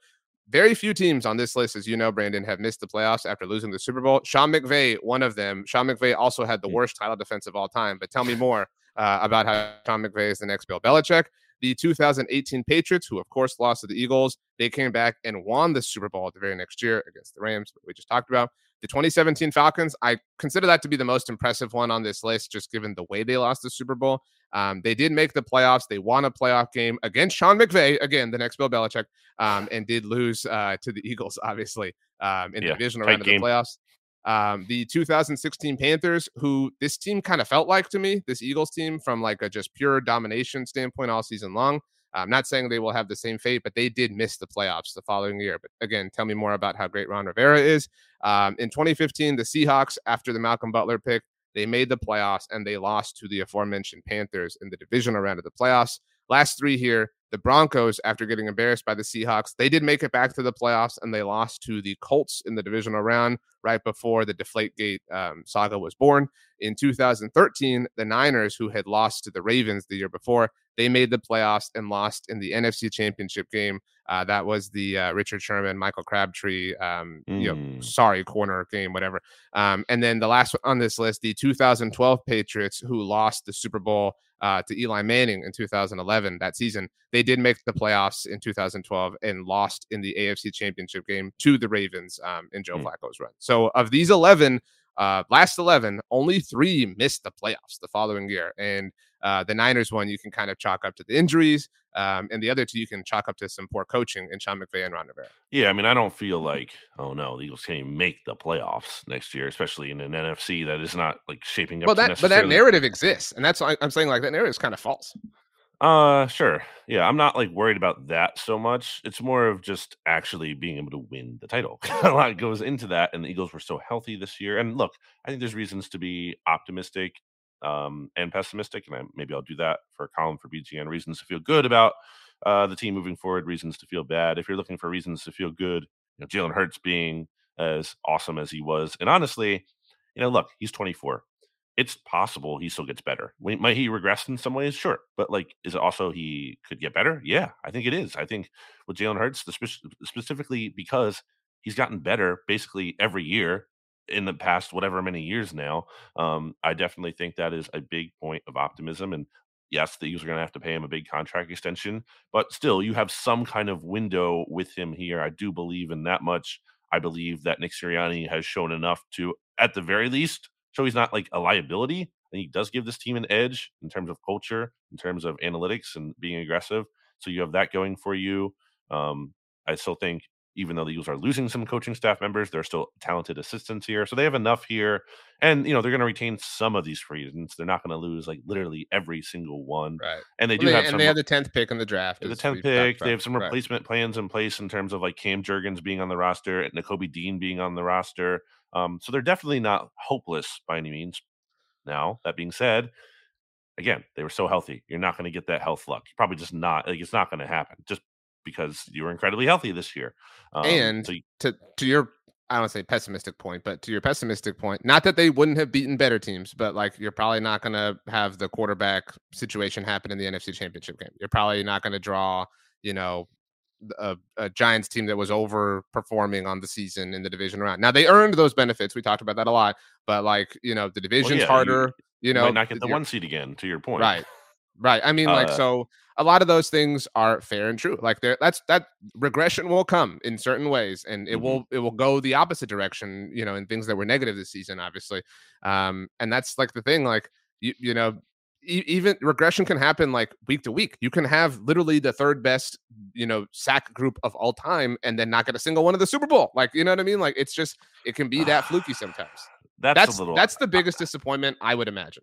very few teams on this list, as you know, Brandon, have missed the playoffs after losing the Super Bowl. Sean McVay, one of them. Sean McVay also had the Mm. worst title defense of all time. But tell me more uh, about how Sean McVay is the next Bill Belichick. The 2018 Patriots, who of course lost to the Eagles, they came back and won the Super Bowl the very next year against the Rams, we just talked about. The 2017 Falcons, I consider that to be the most impressive one on this list, just given the way they lost the Super Bowl. Um, they did make the playoffs. They won a playoff game against Sean McVay, again, the next Bill Belichick, um, and did lose uh, to the Eagles, obviously, um, in Yeah, the divisional round of the playoffs. Um, the 2016 Panthers, who this team kind of felt like to me, this Eagles team, from like a just pure domination standpoint all season long. I'm not saying they will have the same fate, but they did miss the playoffs the following year. But again, tell me more about how great Ron Rivera is. Um, in 2015, the Seahawks, after the Malcolm Butler pick, they made the playoffs and they lost to the aforementioned Panthers in the divisional round of the playoffs. Last three here, the Broncos, after getting embarrassed by the Seahawks, they did make it back to the playoffs and they lost to the Colts in the divisional round right before the Deflategate um, saga was born. In 2013, the Niners, who had lost to the Ravens the year before, they made the playoffs and lost in the NFC Championship game. Uh, that was the uh, Richard Sherman, Michael Crabtree, um, you know, Mm. sorry corner game, whatever. Um, and then the last one on this list, the 2012 Patriots, who lost the Super Bowl uh, to Eli Manning in 2011 that season. They did make the playoffs in 2012 and lost in the AFC Championship game to the Ravens um, in Joe Mm. Flacco's run. So of these 11, uh, last 11, only three missed the playoffs the following year. And uh, the Niners one, you can kind of chalk up to the injuries. Um, and the other two, you can chalk up to some poor coaching in Sean McVay and Ron Rivera. Yeah, I mean, I don't feel like, oh no, the Eagles can't even make the playoffs next year, especially in an NFC that is not like shaping up. Well, that but that narrative exists, and that's why I'm saying like that narrative is kind of false. Uh, sure. Yeah, I'm not like worried about that so much. It's more of just actually being able to win the title. a lot goes into that, and the Eagles were so healthy this year. And look, I think there's reasons to be optimistic um, and pessimistic, and I, maybe I'll do that for a column for BGN. Reasons to feel good about uh, the team moving forward. Reasons to feel bad. If you're looking for reasons to feel good, you know, Jalen Hurts being as awesome as he was. And honestly, you know, look, he's 24. It's possible he still gets better. Might he regress in some ways? Sure. But like, is it also he could get better? Yeah, I think it is. I think with Jalen Hurts, specifically because he's gotten better basically every year in the past whatever many years now. Um, I definitely think that is a big point of optimism. And yes, the Eagles are going to have to pay him a big contract extension, but still, you have some kind of window with him here. I do believe in that much. I believe that Nick Sirianni has shown enough to, at the very least, show he's not like a liability. And he does give this team an edge in terms of culture, in terms of analytics and being aggressive. So you have that going for you. Um, I still think even though the Eagles are losing some coaching staff members, they're still talented assistants here. So they have enough here. And, you know, they're going to retain some of these free agents. They're not going to lose like literally every single one. Right. And they well, do they, have and some. they have the 10th pick in the draft. The 10th pick. They have some replacement right. plans in place in terms of like Cam Jurgens being on the roster and Nakobe Dean being on the roster. Um, so they're definitely not hopeless by any means. Now, that being said, again, they were so healthy. You're not going to get that health luck. You're probably just not like it's not going to happen. Just because you were incredibly healthy this year. Um, and so you, to to your I don't say pessimistic point, but to your pessimistic point, not that they wouldn't have beaten better teams, but like you're probably not going to have the quarterback situation happen in the NFC Championship game. You're probably not going to draw, you know, a, a, Giants team that was overperforming on the season in the division round. Now they earned those benefits. We talked about that a lot, but like you know, the division's well, yeah, harder. You, you know, might not get the one seed again. To your point, right? Right. I mean, like, uh, so a lot of those things are fair and true. Like, there, that's that regression will come in certain ways, and it mm-hmm. will it will go the opposite direction. You know, in things that were negative this season, obviously. Um, and that's like the thing. Like, you you know, e- even regression can happen like week to week. You can have literally the third best, you know, sack group of all time, and then not get a single one of the Super Bowl. Like, you know what I mean? Like, it's just it can be that fluky sometimes. That's that's, little... that's the biggest disappointment I would imagine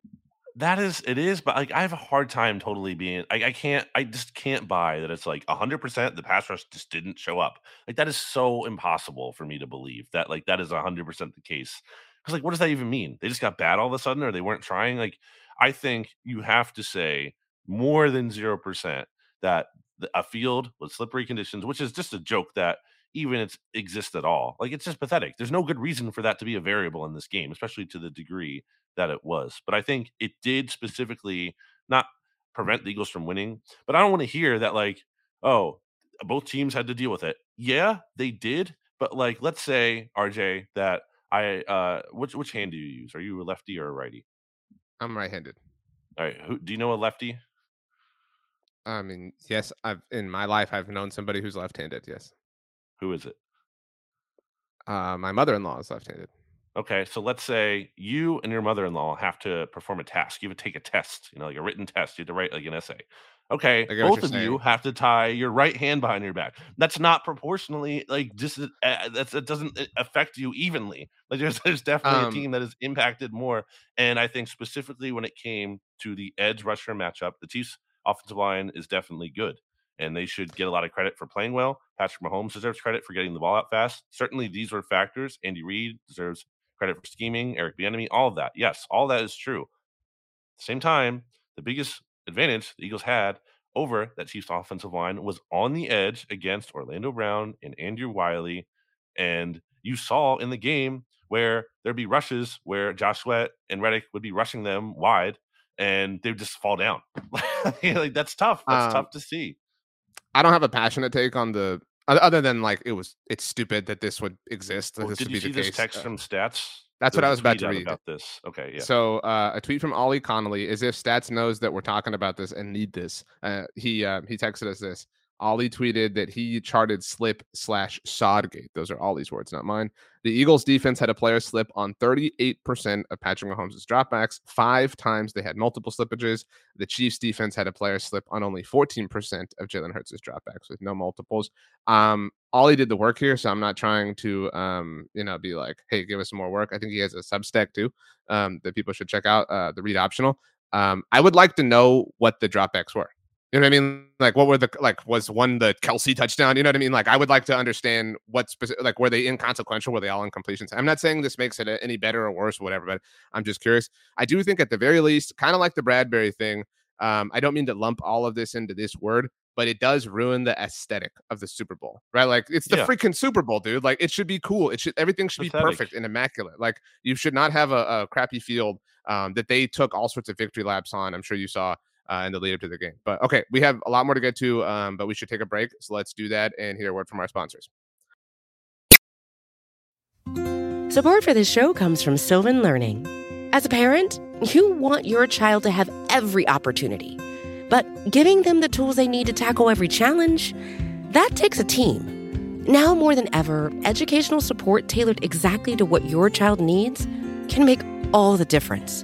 that is it is but like i have a hard time totally being I, I can't i just can't buy that it's like 100% the pass rush just didn't show up like that is so impossible for me to believe that like that is 100% the case because like what does that even mean they just got bad all of a sudden or they weren't trying like i think you have to say more than 0% that a field with slippery conditions which is just a joke that even it exists at all. Like it's just pathetic. There's no good reason for that to be a variable in this game, especially to the degree that it was. But I think it did specifically not prevent the Eagles from winning. But I don't want to hear that like, oh, both teams had to deal with it. Yeah, they did. But like, let's say RJ that I uh, which which hand do you use? Are you a lefty or a righty? I'm right-handed. All right. Who do you know a lefty? I mean, yes, I've in my life I've known somebody who's left-handed. Yes. Who is it? Uh, my mother-in-law is left-handed. Okay, so let's say you and your mother-in-law have to perform a task. You have to take a test, you know, like a written test. You have to write like an essay. Okay, both of saying. you have to tie your right hand behind your back. That's not proportionally like just uh, that's it doesn't uh, affect you evenly. Like there's there's definitely um, a team that is impacted more. And I think specifically when it came to the edge rusher matchup, the Chiefs offensive line is definitely good and they should get a lot of credit for playing well. Patrick Mahomes deserves credit for getting the ball out fast. Certainly, these were factors. Andy Reid deserves credit for scheming, Eric Bieniemy, all of that. Yes, all that is true. At the same time, the biggest advantage the Eagles had over that Chiefs offensive line was on the edge against Orlando Brown and Andrew Wylie. And you saw in the game where there'd be rushes where Josh Sweat and Reddick would be rushing them wide and they would just fall down. like that's tough. That's um, tough to see. I don't have a passionate take on the other than like it was it's stupid that this would exist. Well, this did you see this case. text uh, from Stats? That's what I was about to read about this. Okay, yeah. So uh, a tweet from Ollie Connolly is if Stats knows that we're talking about this and need this. Uh, he uh, he texted us this. Ollie tweeted that he charted slip slash Sodgate. Those are Ollie's words, not mine. The Eagles defense had a player slip on 38% of Patrick Mahomes' dropbacks. Five times they had multiple slippages. The Chiefs defense had a player slip on only 14% of Jalen Hurts' dropbacks with no multiples. Um, Ollie did the work here, so I'm not trying to, um, you know, be like, hey, give us some more work. I think he has a Substack too um, that people should check out, uh, the read optional. Um, I would like to know what the dropbacks were. You know what I mean? Like, what were the like? Was one the Kelce touchdown? You know what I mean? Like, I would like to understand what specific. Like, were they inconsequential? Were they all incompletions? I'm not saying this makes it any better or worse or whatever, but I'm just curious. I do think at the very least, kind of like the Bradberry thing. Um, I don't mean to lump all of this into this word, but it does ruin the aesthetic of the Super Bowl, right? Like it's the Yeah. freaking Super Bowl, dude. Like it should be cool. It should everything should be perfect and immaculate. Like you should not have a, a crappy field um, that they took all sorts of victory laps on. I'm sure you saw uh, in the lead up to the game. But okay, we have a lot more to get to, um, but we should take a break. So let's do that and hear a word from our sponsors. Support for this show comes from Sylvan Learning. As a parent, you want your child to have every opportunity, but giving them the tools they need to tackle every challenge, that takes a team. Now more than ever, educational support tailored exactly to what your child needs can make all the difference.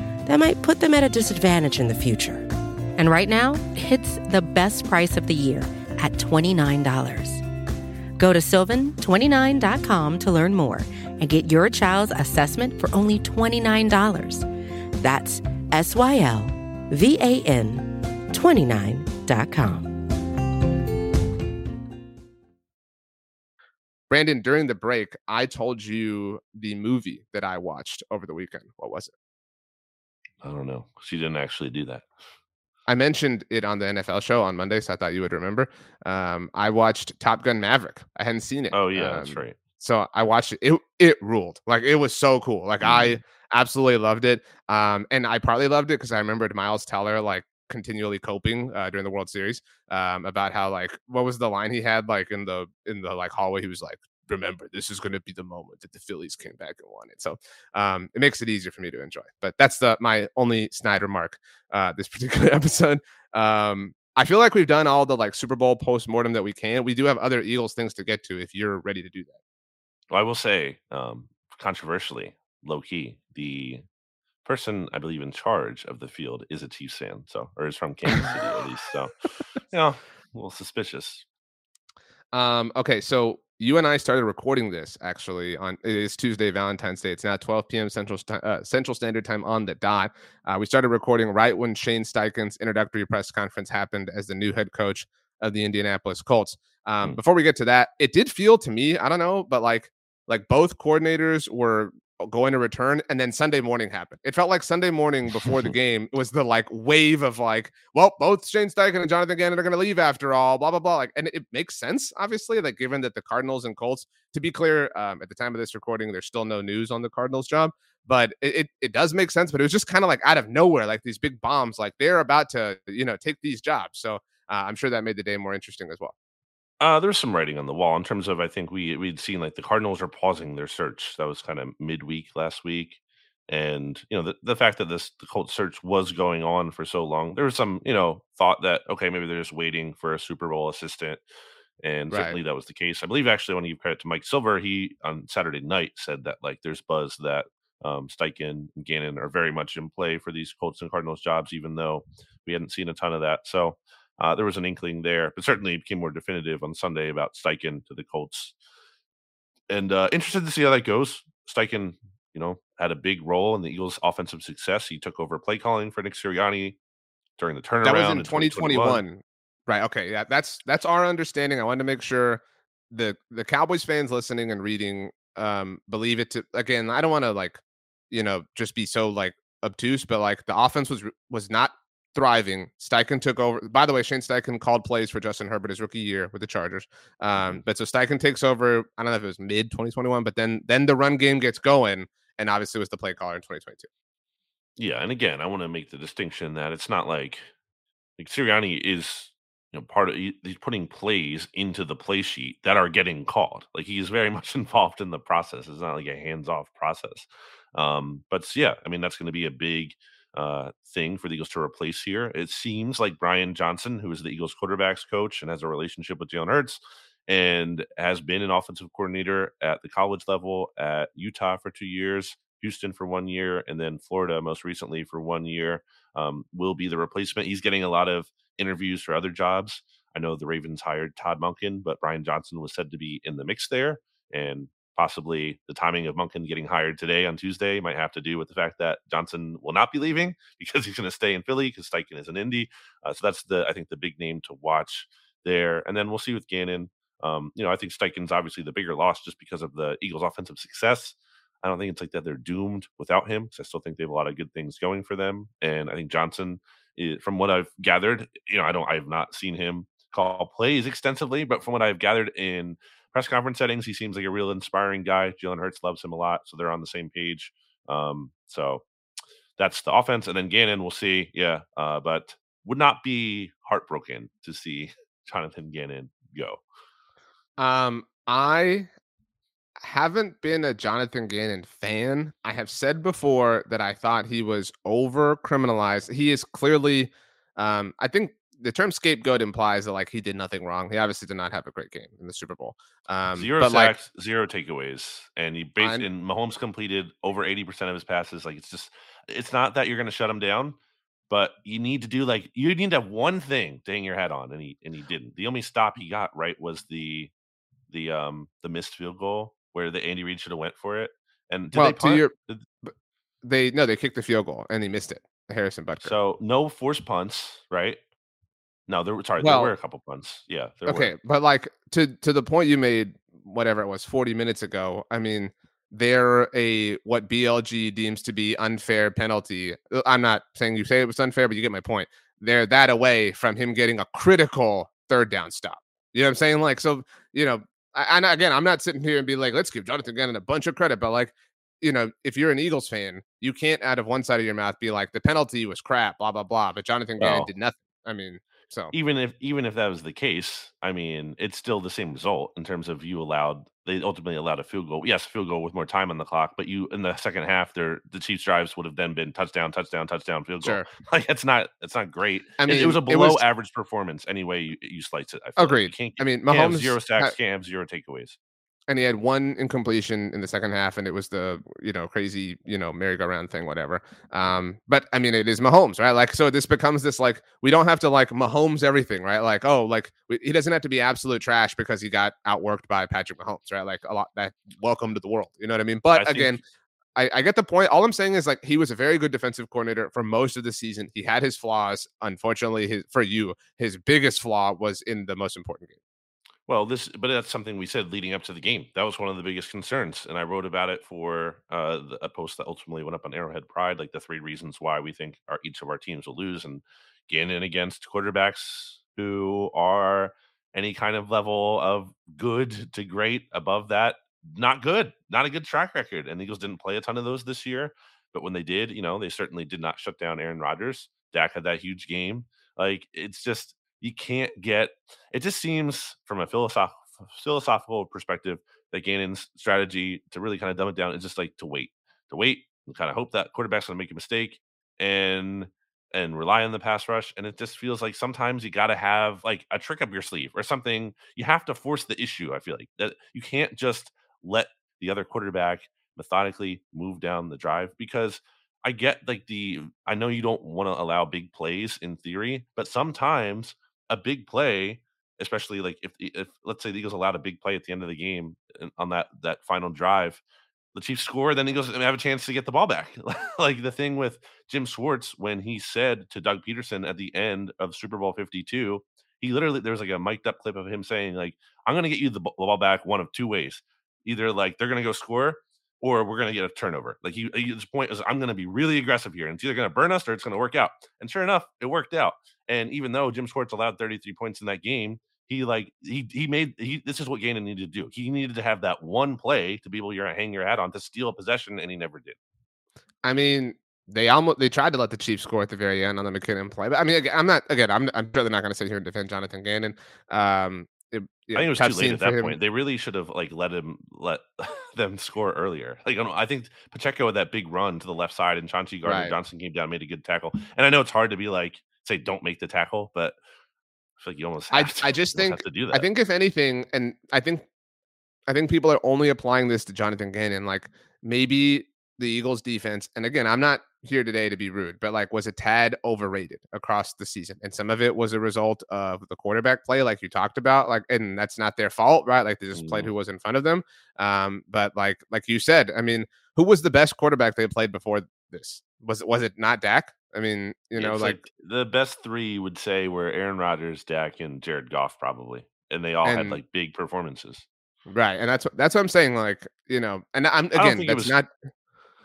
that might put them at a disadvantage in the future. And right now, it's the best price of the year at $29. Go to sylvan29.com to learn more and get your child's assessment for only $29. That's S Y L V A N 29.com. Brandon, during the break, I told you the movie that I watched over the weekend. What was it? I don't know. She didn't actually do that. I mentioned it on the NFL show on Monday, so I thought you would remember. Um, I watched Top Gun Maverick. I hadn't seen it. Oh yeah, that's Um, right. So I watched it. It it ruled. Like it was so cool. Like I absolutely loved it. Um, and I partly loved it because I remembered Miles Teller like continually coping uh, during the World Series um, about how like what was the line he had like in the in the like hallway. He was like, "Remember, this is going to be the moment that the Phillies came back and won it." So um, it makes it easier for me to enjoy. But that's the my only snide remark uh, this particular episode. Um, I feel like we've done all the like Super Bowl post mortem that we can. We do have other Eagles things to get to if you're ready to do that. Well, I will say, um, controversially, low key, the person I believe in charge of the field is a Chiefs fan, so or is from Kansas City at least. So, you know, a little suspicious. Um, okay, so you and I started recording this actually on it is Tuesday, Valentine's Day. It's now 12 p.m. Central uh, Central Standard Time on the dot. Uh, we started recording right when Shane Steichen's introductory press conference happened as the new head coach of the Indianapolis Colts. Um, Hmm. Before we get to that, it did feel to me, I don't know, but like like both coordinators were going to return and then Sunday morning happened. It felt like Sunday morning before the game was the like wave of like, well, both Shane Steichen and Jonathan Gannon are going to leave after all, blah blah blah. Like, and it makes sense, obviously, like given that the Cardinals and Colts, to be clear, um, at the time of this recording, there's still no news on the Cardinals job, but it it, it does make sense. But it was just kind of like out of nowhere, like these big bombs, like they're about to, you know, take these jobs. So uh, I'm sure that made the day more interesting as well. Uh, there's some writing on the wall in terms of I think we we'd seen like the Cardinals are pausing their search. That was kind of midweek last week, and you know the, the fact that this the Colts search was going on for so long, there was some you know thought that okay maybe they're just waiting for a Super Bowl assistant, and Right. certainly that was the case. I believe actually when you credit to Mike Silver, he on Saturday night said that like there's buzz that um, Steichen and Gannon are very much in play for these Colts and Cardinals jobs, even though we hadn't seen a ton of that. So uh, there was an inkling there, but certainly it became more definitive on Sunday about Steichen to the Colts. And uh, interested to see how that goes. Steichen, you know, had a big role in the Eagles' offensive success. He took over play calling for Nick Sirianni during the turnaround. That was in 2021. 2021. Right. Okay. Yeah. That's that's our understanding. I wanted to make sure the the Cowboys fans listening and reading um believe it to again, I don't want to like, you know, just be so like obtuse, but like the offense was was not thriving. Steichen took over. By the way, Shane Steichen called plays for Justin Herbert his rookie year with the Chargers. Um, but so Steichen takes over. I don't know if it was mid 2021, but then then the run game gets going, and obviously was the play caller in 2022. Yeah, and again, I want to make the distinction that it's not like like Sirianni is you know part of he's putting plays into the play sheet that are getting called. Like he is very much involved in the process. It's not like a hands-off process. Um, but yeah, I mean that's going to be a big uh thing for the Eagles to replace here. It seems like Brian Johnson, who is the Eagles quarterbacks coach and has a relationship with Jalen Hurts and has been an offensive coordinator at the college level at Utah for two years, Houston for one year, and then Florida most recently for one year. Um, will be the replacement. He's getting a lot of interviews for other jobs. I know the Ravens hired Todd Monken, but Brian Johnson was said to be in the mix there. And possibly the timing of Monken getting hired today on Tuesday might have to do with the fact that Johnson will not be leaving because he's going to stay in Philly because Steichen is in Indy. Uh, so that's the I think the big name to watch there. And then we'll see with Gannon. Um, you know, I think Steichen's obviously the bigger loss just because of the Eagles' offensive success. I don't think it's like that they're doomed without him because I still think they have a lot of good things going for them. And I think Johnson, is, from what I've gathered, you know, I don't, I have not seen him call plays extensively, but from what I've gathered in press conference settings, he seems like a real inspiring guy. Jalen Hurts loves him a lot, so they're on the same page. Um, so that's the offense, and then Gannon, we'll see. Yeah, uh, but would not be heartbroken to see Jonathan Gannon go. Um, I haven't been a Jonathan Gannon fan. I have said before that I thought he was over criminalized. He is clearly, um, I think the term scapegoat implies that like he did nothing wrong. He obviously did not have a great game in the Super Bowl. Um, zero sacks, like, zero takeaways, and he based and Mahomes completed over eighty percent of his passes. Like it's just, it's not that you're going to shut him down, but you need to do like you need to have one thing to hang your hat on, and he and he didn't. The only stop he got right was the the um the missed field goal where the Andy Reid should have went for it. And well, to your, they no, they kicked the field goal and he missed it. Harrison Butker. So no forced punts, right? No, there were sorry, well, there were a couple punts. Yeah. okay, were. but like to to the point you made, whatever it was, forty minutes ago. I mean, they're a what BLG deems to be unfair penalty. Uh, I'm not saying you say it was unfair, but you get my point. They're that away from him getting a critical third down stop. You know what I'm saying? Like, so you know, and again, I'm not sitting here and be like, let's give Jonathan Gannon a bunch of credit, but like, you know, if you're an Eagles fan, you can't out of one side of your mouth be like the penalty was crap, blah blah blah. But Jonathan Gannon did nothing. I mean, so even if even if that was the case, I mean, it's still the same result in terms of you allowed they ultimately allowed a field goal. Yes, field goal with more time on the clock, but you in the second half, there the Chiefs drives would have then been touchdown, touchdown, touchdown, field goal. Sure. Like it's not it's not great. I mean, it, it was a below was, average performance anyway. You, you slice it. I agreed. Like I mean, Mahomes zero sacks, can't have zero takeaways and he had one incompletion in the second half, and it was the you know crazy you know merry-go-round thing, whatever. Um, but I mean, it is Mahomes, right? Like, so this becomes this like we don't have to like Mahomes everything, right? Like, oh, like we, he doesn't have to be absolute trash because he got outworked by Patrick Mahomes, right? Like a lot that welcome to the world, you know what I mean? But I again. Think- I, I, get the point. All I'm saying is like he was a very good defensive coordinator for most of the season. He had his flaws. Unfortunately, his, for you, his biggest flaw was in the most important game. Well, this, but that's something we said leading up to the game. That was one of the biggest concerns, and I wrote about it for uh, the, a post that ultimately went up on Arrowhead Pride, like the three reasons why we think our each of our teams will lose, and Gannon against quarterbacks who are any kind of level of good to great above that, not good, not a good track record. And the Eagles didn't play a ton of those this year, but when they did, you know, they certainly did not shut down Aaron Rodgers. Dak had that huge game. Like it's just you can't get it just seems from a philosoph- philosophical perspective that Gannon's strategy to really kind of dumb it down is just like to wait, to wait and kind of hope that quarterback's going to make a mistake and and rely on the pass rush. And it just feels like sometimes you got to have like a trick up your sleeve or something. You have to force the issue. I feel like that you can't just let the other quarterback methodically move down the drive because I get like the I know you don't want to allow big plays in theory, but sometimes a big play, especially like if if let's say the Eagles allowed a big play at the end of the game uh, on that that final drive, the Chiefs score, then Eagles have a chance to get the ball back. like the thing with Jim Schwartz when he said to Doug Pederson at the end of Super Bowl 52, he literally there was like a mic'd up clip of him saying like, "I'm going to get you the ball back one of two ways. Either like they're going to go score." Or we're going to get a turnover. Like he, his point is, I'm going to be really aggressive here, and it's either going to burn us or it's going to work out. And sure enough, it worked out. And even though Jim Schwartz allowed 33 points in that game, he like he he made he this is what Gannon needed to do. He needed to have that one play to be able to hang your hat on to steal a possession, and he never did. I mean, they almost they tried to let the Chiefs score at the very end on the McKinnon play, but I mean, I'm not again. I'm I'm really not going to sit here and defend Jonathan Gannon. Um, it, I think it was too late at that him. point. They really should have like let him let them score earlier. Like I, I think Pacheco had that big run to the left side, and Chauncey Gardner right. Johnson came down, made a good tackle. And I know it's hard to be like say don't make the tackle, but I feel like you almost I, to, I just think to do that. I think if anything, and I think I think people are only applying this to Jonathan Gannon. Like maybe the Eagles defense, and again, I'm not here today to be rude, but like was a tad overrated across the season. And some of it was a result of the quarterback play, like you talked about. Like, and that's not their fault, right? Like they just played Mm. who was in front of them. Um, but like like you said, I mean, who was the best quarterback they played before this? Was it was it not Dak? I mean, you know, it's like, the best three would say were Aaron Rodgers, Dak, and Jared Goff, probably, and they all had like big performances. right. And that's what that's what I'm saying. Like, you know, and I'm again, that's was- not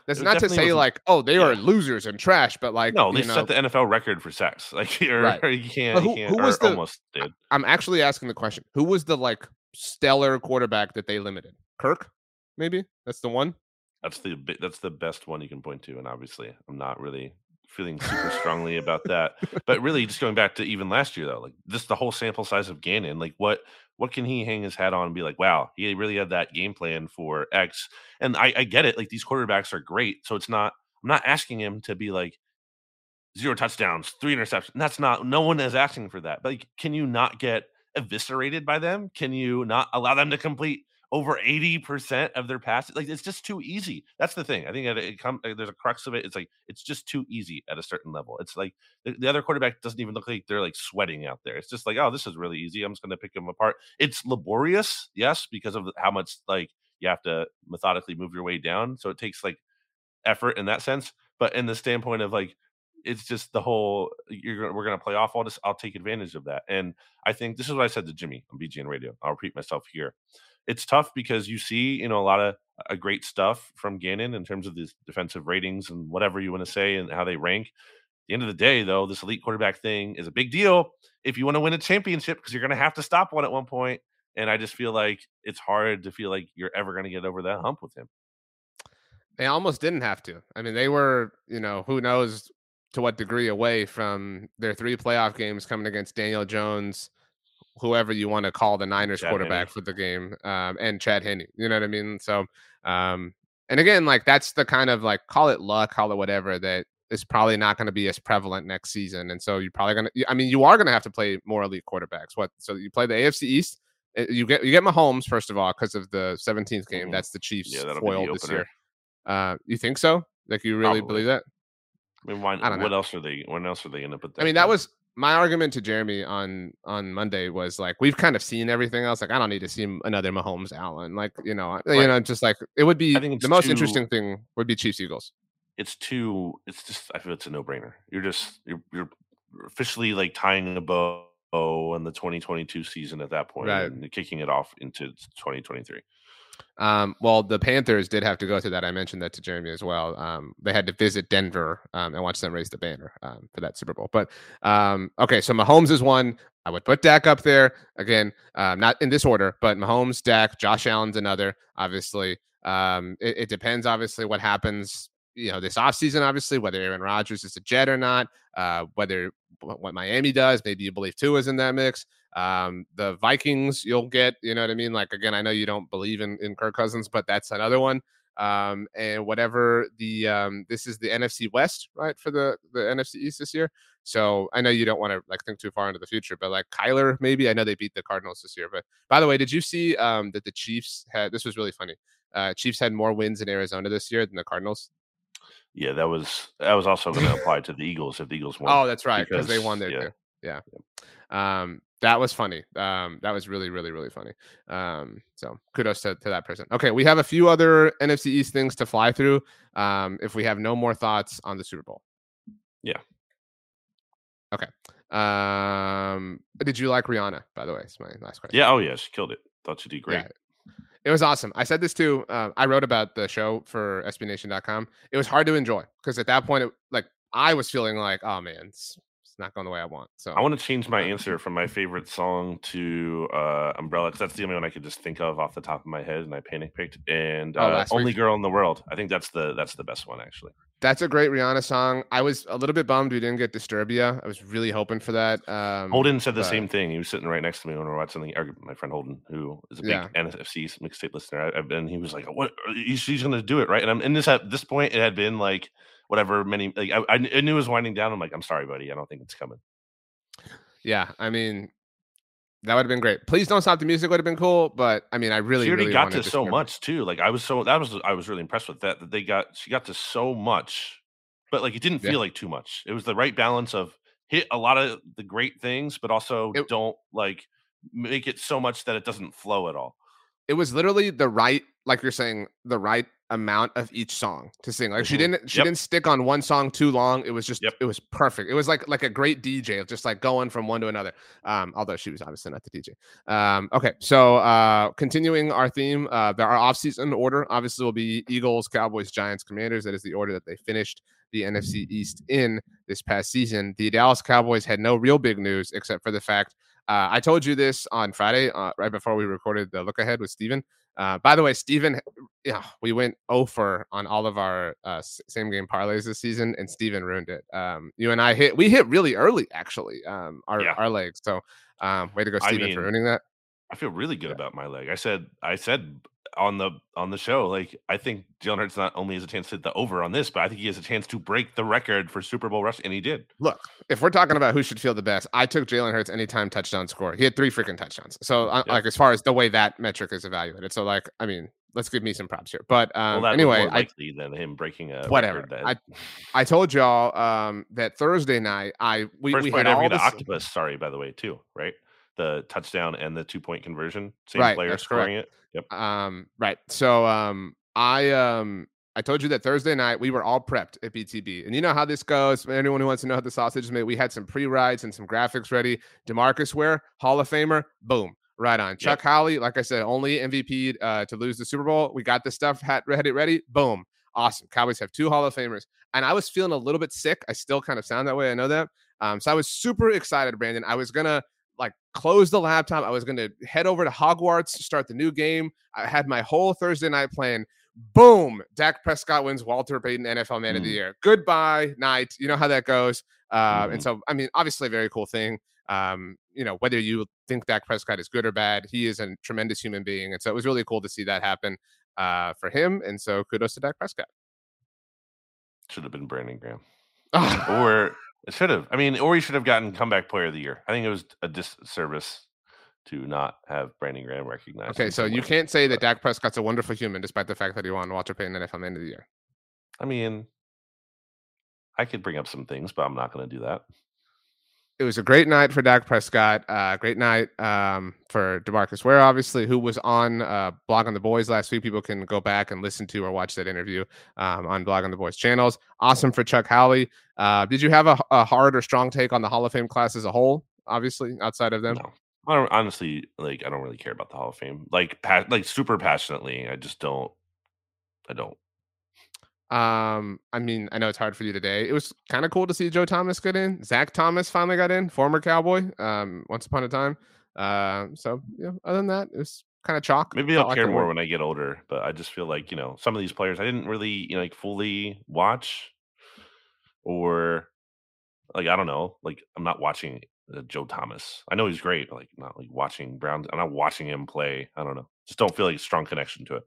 that's not to say like, oh, they are losers and trash, but like No, you they know, set the NFL record for sacks. Like, or, Right. you can't, But you who- can't who was the- almost did. I'm actually asking the question: Who was the like stellar quarterback that they limited? Kirk, maybe that's the one. That's the that's the best one you can point to, and obviously, I'm not really feeling super strongly about that. But really, just going back to even last year, though, like this, the whole sample size of Gannon, like what what can he hang his hat on and be like, wow, he really had that game plan for X. And I, I get it, like these quarterbacks are great, so it's not. I'm not asking him to be like zero touchdowns, three interceptions. That's not. No one is asking for that. But like, can you not get eviscerated by them? Can you not allow them to complete over 80% of their passes. Like it's just too easy. That's the thing. I think that it comes there's a crux of it. It's like it's just too easy at a certain level. It's like the, the other quarterback doesn't even look like they're like sweating out there. It's just like, oh, this is really easy. I'm just gonna pick them apart. It's laborious, yes, because of how much like you have to methodically move your way down. So it takes like effort in that sense. But in the standpoint of like it's just the whole you're we're to play off all this. I'll take advantage of that. And I think this is what I said to Jimmy on BGN Radio. I'll repeat myself here. It's tough because you see, you know, a lot of a uh, great stuff from Gannon in terms of these defensive ratings and whatever you want to say and how they rank. At the end of the day, though, this elite quarterback thing is a big deal if you want to win a championship because you're going to have to stop one at one point. And I just feel like it's hard to feel like you're ever going to get over that hump with him. They almost didn't have to. I mean, they were, you know, who knows to what degree away from their three playoff games coming against Daniel Jones, whoever you want to call the Niners Chad quarterback for the game, um, and Chad Henne. You know what I mean? So, um, and again, like that's the kind of like call it luck, call it whatever that is probably not going to be as prevalent next season. And so you're probably going to, I mean, you are going to have to play more elite quarterbacks. What? So you play the AFC East. uh, You get you get Mahomes first of all because of the 17th game. Mhm. That's the Chiefs Yeah, foil this opener. year. Uh, you think so? Like you really Probably. believe that? I mean, why, I don't what know. else are they? When else are they going to put that? I mean, that was my argument to Jeremy on on Monday was like we've kind of seen everything else. Like I don't need to see another Mahomes Allen. Like you know, I- you know, just like it would be I think the most too- interesting thing would be Chiefs Eagles. it's too it's just i feel it's a no-brainer you're just you're, you're officially like tying a bow on the 2022 season at that point Right. and kicking it off into 2023 Um, well, the Panthers did have to go through that. I mentioned that to Jeremy as well. Um, they had to visit Denver um, and watch them raise the banner um, for that Super Bowl. But um, okay, so Mahomes is one. I would put Dak up there again, um, not in this order, but Mahomes, Dak, Josh Allen's another. Obviously, um, it, it depends. Obviously, what happens, you know, this offseason, Obviously, whether Aaron Rodgers is a Jet or not, uh, whether what Miami does, maybe you believe Tua is in that mix. Um, the Vikings, you'll get, you know what I mean? Like again, I know you don't believe in, in Kirk Cousins, but that's another one. Um, and whatever the um, this is the NFC West, right? For the the NFC East this year. So I know you don't want to like think too far into the future, but like Kyler, maybe I know they beat the Cardinals this year. But by the way, did you see um that the Chiefs had this was really funny. Uh Chiefs had more wins in Arizona this year than the Cardinals. yeah that was that was also going to apply to the eagles if the eagles won Oh, that's right, because they won there because- too. Yeah. Um, that was funny. Um, that was really, really, really funny. Um, so kudos to, to that person. Okay, we have a few other NFC East things to fly through. Um, if we have no more thoughts on the Super Bowl. Yeah. Okay. Um, did you like Rihanna, by the way? It's my last question. yeah oh yeah she killed it thought she did great Yeah, it was awesome. I said this too. Uh, I wrote about the show for SBNation.com. It was hard to enjoy because at that point, it, like I was feeling like, oh man, not going the way I want. So I want to change my answer from my favorite song to uh, Umbrella because that's the only one I could just think of off the top of my head, and I panic picked. And Oh, uh, last "Only week? Girl in the World." I think that's the that's the best one actually. That's a great Rihanna song. I was a little bit bummed we didn't get Disturbia. I was really hoping for that. Um, Holden said the but- same thing. He was sitting right next to me when we were watching the. or My friend Holden, who is a big Yeah. NFC mixtape listener, I- I've been. He was like, "What? He's, he's going to do it, right?" And I'm in this at this point. It had been like whatever many. Like I, I knew it was winding down. I'm like, "I'm sorry, buddy. I don't think it's coming." Yeah, I mean, that would have been great. Please don't stop the music would have been cool, but I mean, I really, she already really got to wanted so much too. Like I was so that was I was really impressed with that. That they got she got to so much, but like it didn't Yeah. feel like too much. It was the right balance of hit a lot of the great things, but also It- don't like make it so much that it doesn't flow at all. it was literally the right like you're saying the right amount of each song to sing like she Mhm. didn't she Yep. didn't stick on one song too long it was just Yep. it was perfect it was like like a great dj just like going from one to another um although she was obviously not the dj um okay so uh continuing our theme uh there our off-season order obviously will be eagles cowboys giants commanders that is the order that they finished the nfc east in this past season the dallas cowboys had no real big news except for the fact uh, I told you this on Friday, uh, right before we recorded the look ahead with Steven. Uh, by the way, Steven, yeah, we went over on all of our uh, same game parlays this season, and Steven ruined it. Um, you and I hit, we hit really early, actually, um, our, Yeah. our legs. So, um, way to go, I Steven, for ruining that. I feel really good Yeah. about my leg. I said I said on the on the show, like I think Jalen Hurts not only has a chance to hit the over on this, but I think he has a chance to break the record for Super Bowl rush, and he did. Look, if we're talking about who should feel the best, I took Jalen Hurts anytime touchdown score. He had three freaking touchdowns. So, uh, Yeah. like, as far as the way that metric is evaluated, so like, I mean, let's give me some props here. But um, well, anyway, I likely than him breaking a Whatever. that- I I told y'all um that Thursday night I we, First we had all this, octopus. Sorry, by the way, too. Right, the touchdown and the two point conversion, same Right, player scoring it. Yep. um right. So um I um I told you that Thursday night we were all prepped at BTB. And you know how this goes. Anyone who wants to know how the sausage is made, we had some pre-rides and some graphics ready. Demarcus Ware, Hall of Famer, boom. Right on. Chuck Howley, like I said, only MVP uh, to lose the Super Bowl. We got the stuff had ready, ready. Boom. Awesome. Cowboys have two Hall of Famers. And I was feeling a little bit sick. I still kind of sound that way. I know that. Um, so I was super excited, Brandon. I was gonna like close the laptop. I was gonna head over to Hogwarts to start the new game. I had my whole Thursday night plan. Boom! Dak Prescott wins Walter Payton NFL Man of the Mm. Year. Goodbye night. You know how that goes. Uh, And Mhm. so, I mean, obviously, a very cool thing. Um, you know, whether you think Dak Prescott is good or bad, he is a tremendous human being, and so it was really cool to see that happen uh, for him. And so, kudos to Dak Prescott. Should have been Brandon Graham, or it should have. I mean, or he should have gotten comeback player of the year. I think it was a disservice to not have Brandon Graham recognized. okay, so you can't say that Dak Prescott's a wonderful human, despite the fact that he won Walter Payton NFL Man of the Year. I mean, I could bring up some things, but I'm not going to do that. It was a great night for Dak Prescott. Uh, great night um, for Demarcus Ware, obviously, who was on uh, Blogging the Boys last week. People can go back and listen to or watch that interview um, on Blogging the Boys channels. Awesome for Chuck Howley. Uh, did you have a, a hard or strong take on the Hall of Fame class as a whole? Obviously, outside of them. No, I don't honestly like. I don't really care about the Hall of Fame. Like, pa- like super passionately. I just don't. I don't. Um, I mean, I know it's hard for you today. It was kind of cool to see Joe Thomas get in. Zach Thomas finally got in, former Cowboy. Um, once upon a time. Um, so yeah. Other than that, it was kind of chalk. Maybe I'll care more when I get older. But I just feel like you know some of these players I didn't really you know like fully watch, or like I don't know. Like I'm not watching uh, Joe Thomas. I know he's great. But like not like watching Brown. I'm not watching him play. I don't know. Just don't feel like a strong connection to it.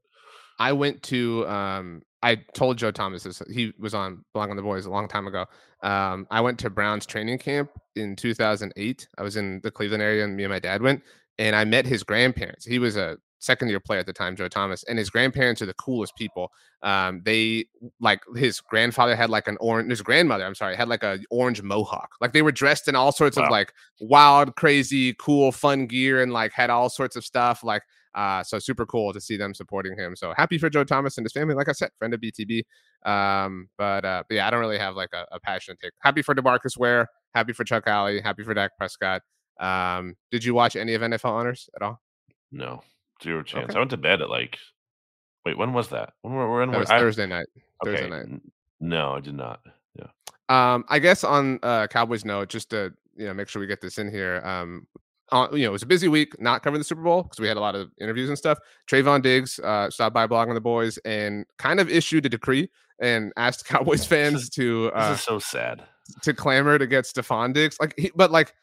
I went to um I told Joe Thomas this he was on Blogging the Boys a long time ago. Um I went to Brown's training camp in 2008. I was in the Cleveland area and me and my dad went and I met his grandparents. He was a second year player at the time, Joe Thomas, and his grandparents are the coolest people. Um they like his grandfather had like an orange his grandmother, I'm sorry, had like a orange mohawk. Like they were dressed in all sorts of like wild, crazy, cool, fun gear and like had all sorts of stuff like uh, so super cool to see them supporting him. So happy for Joe Thomas and his family. Like I said, friend of BTB. Um, but, uh, but yeah, I don't really have like a, a passionate take. Happy for Demarcus Ware. Happy for Chuck Howley. Happy for Dak Prescott. Um, did you watch any of NFL honors at all? No zero chance. Okay. I went to bed at like. Wait, when was that? When were when That was I- Thursday night. Thursday night. No, I did not. Yeah. Um, I guess on uh Cowboys note, just to you know make sure we get this in here. Um, uh, you know, it was a busy week not covering the Super Bowl because we had a lot of interviews and stuff. Trevon Diggs uh, stopped by blogging the Boys and kind of issued a decree and asked Cowboys fans to This uh, is so sad. to clamor to get Stephon Diggs. Like, he, but like,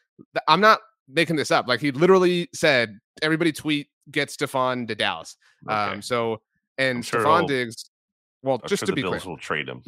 I'm not making this up. Like, he literally said, "Everybody tweet get Stephon to Dallas." Okay. Um, so and sure Stephon Diggs. Well, I'm just sure to be clear, Bills will trade him.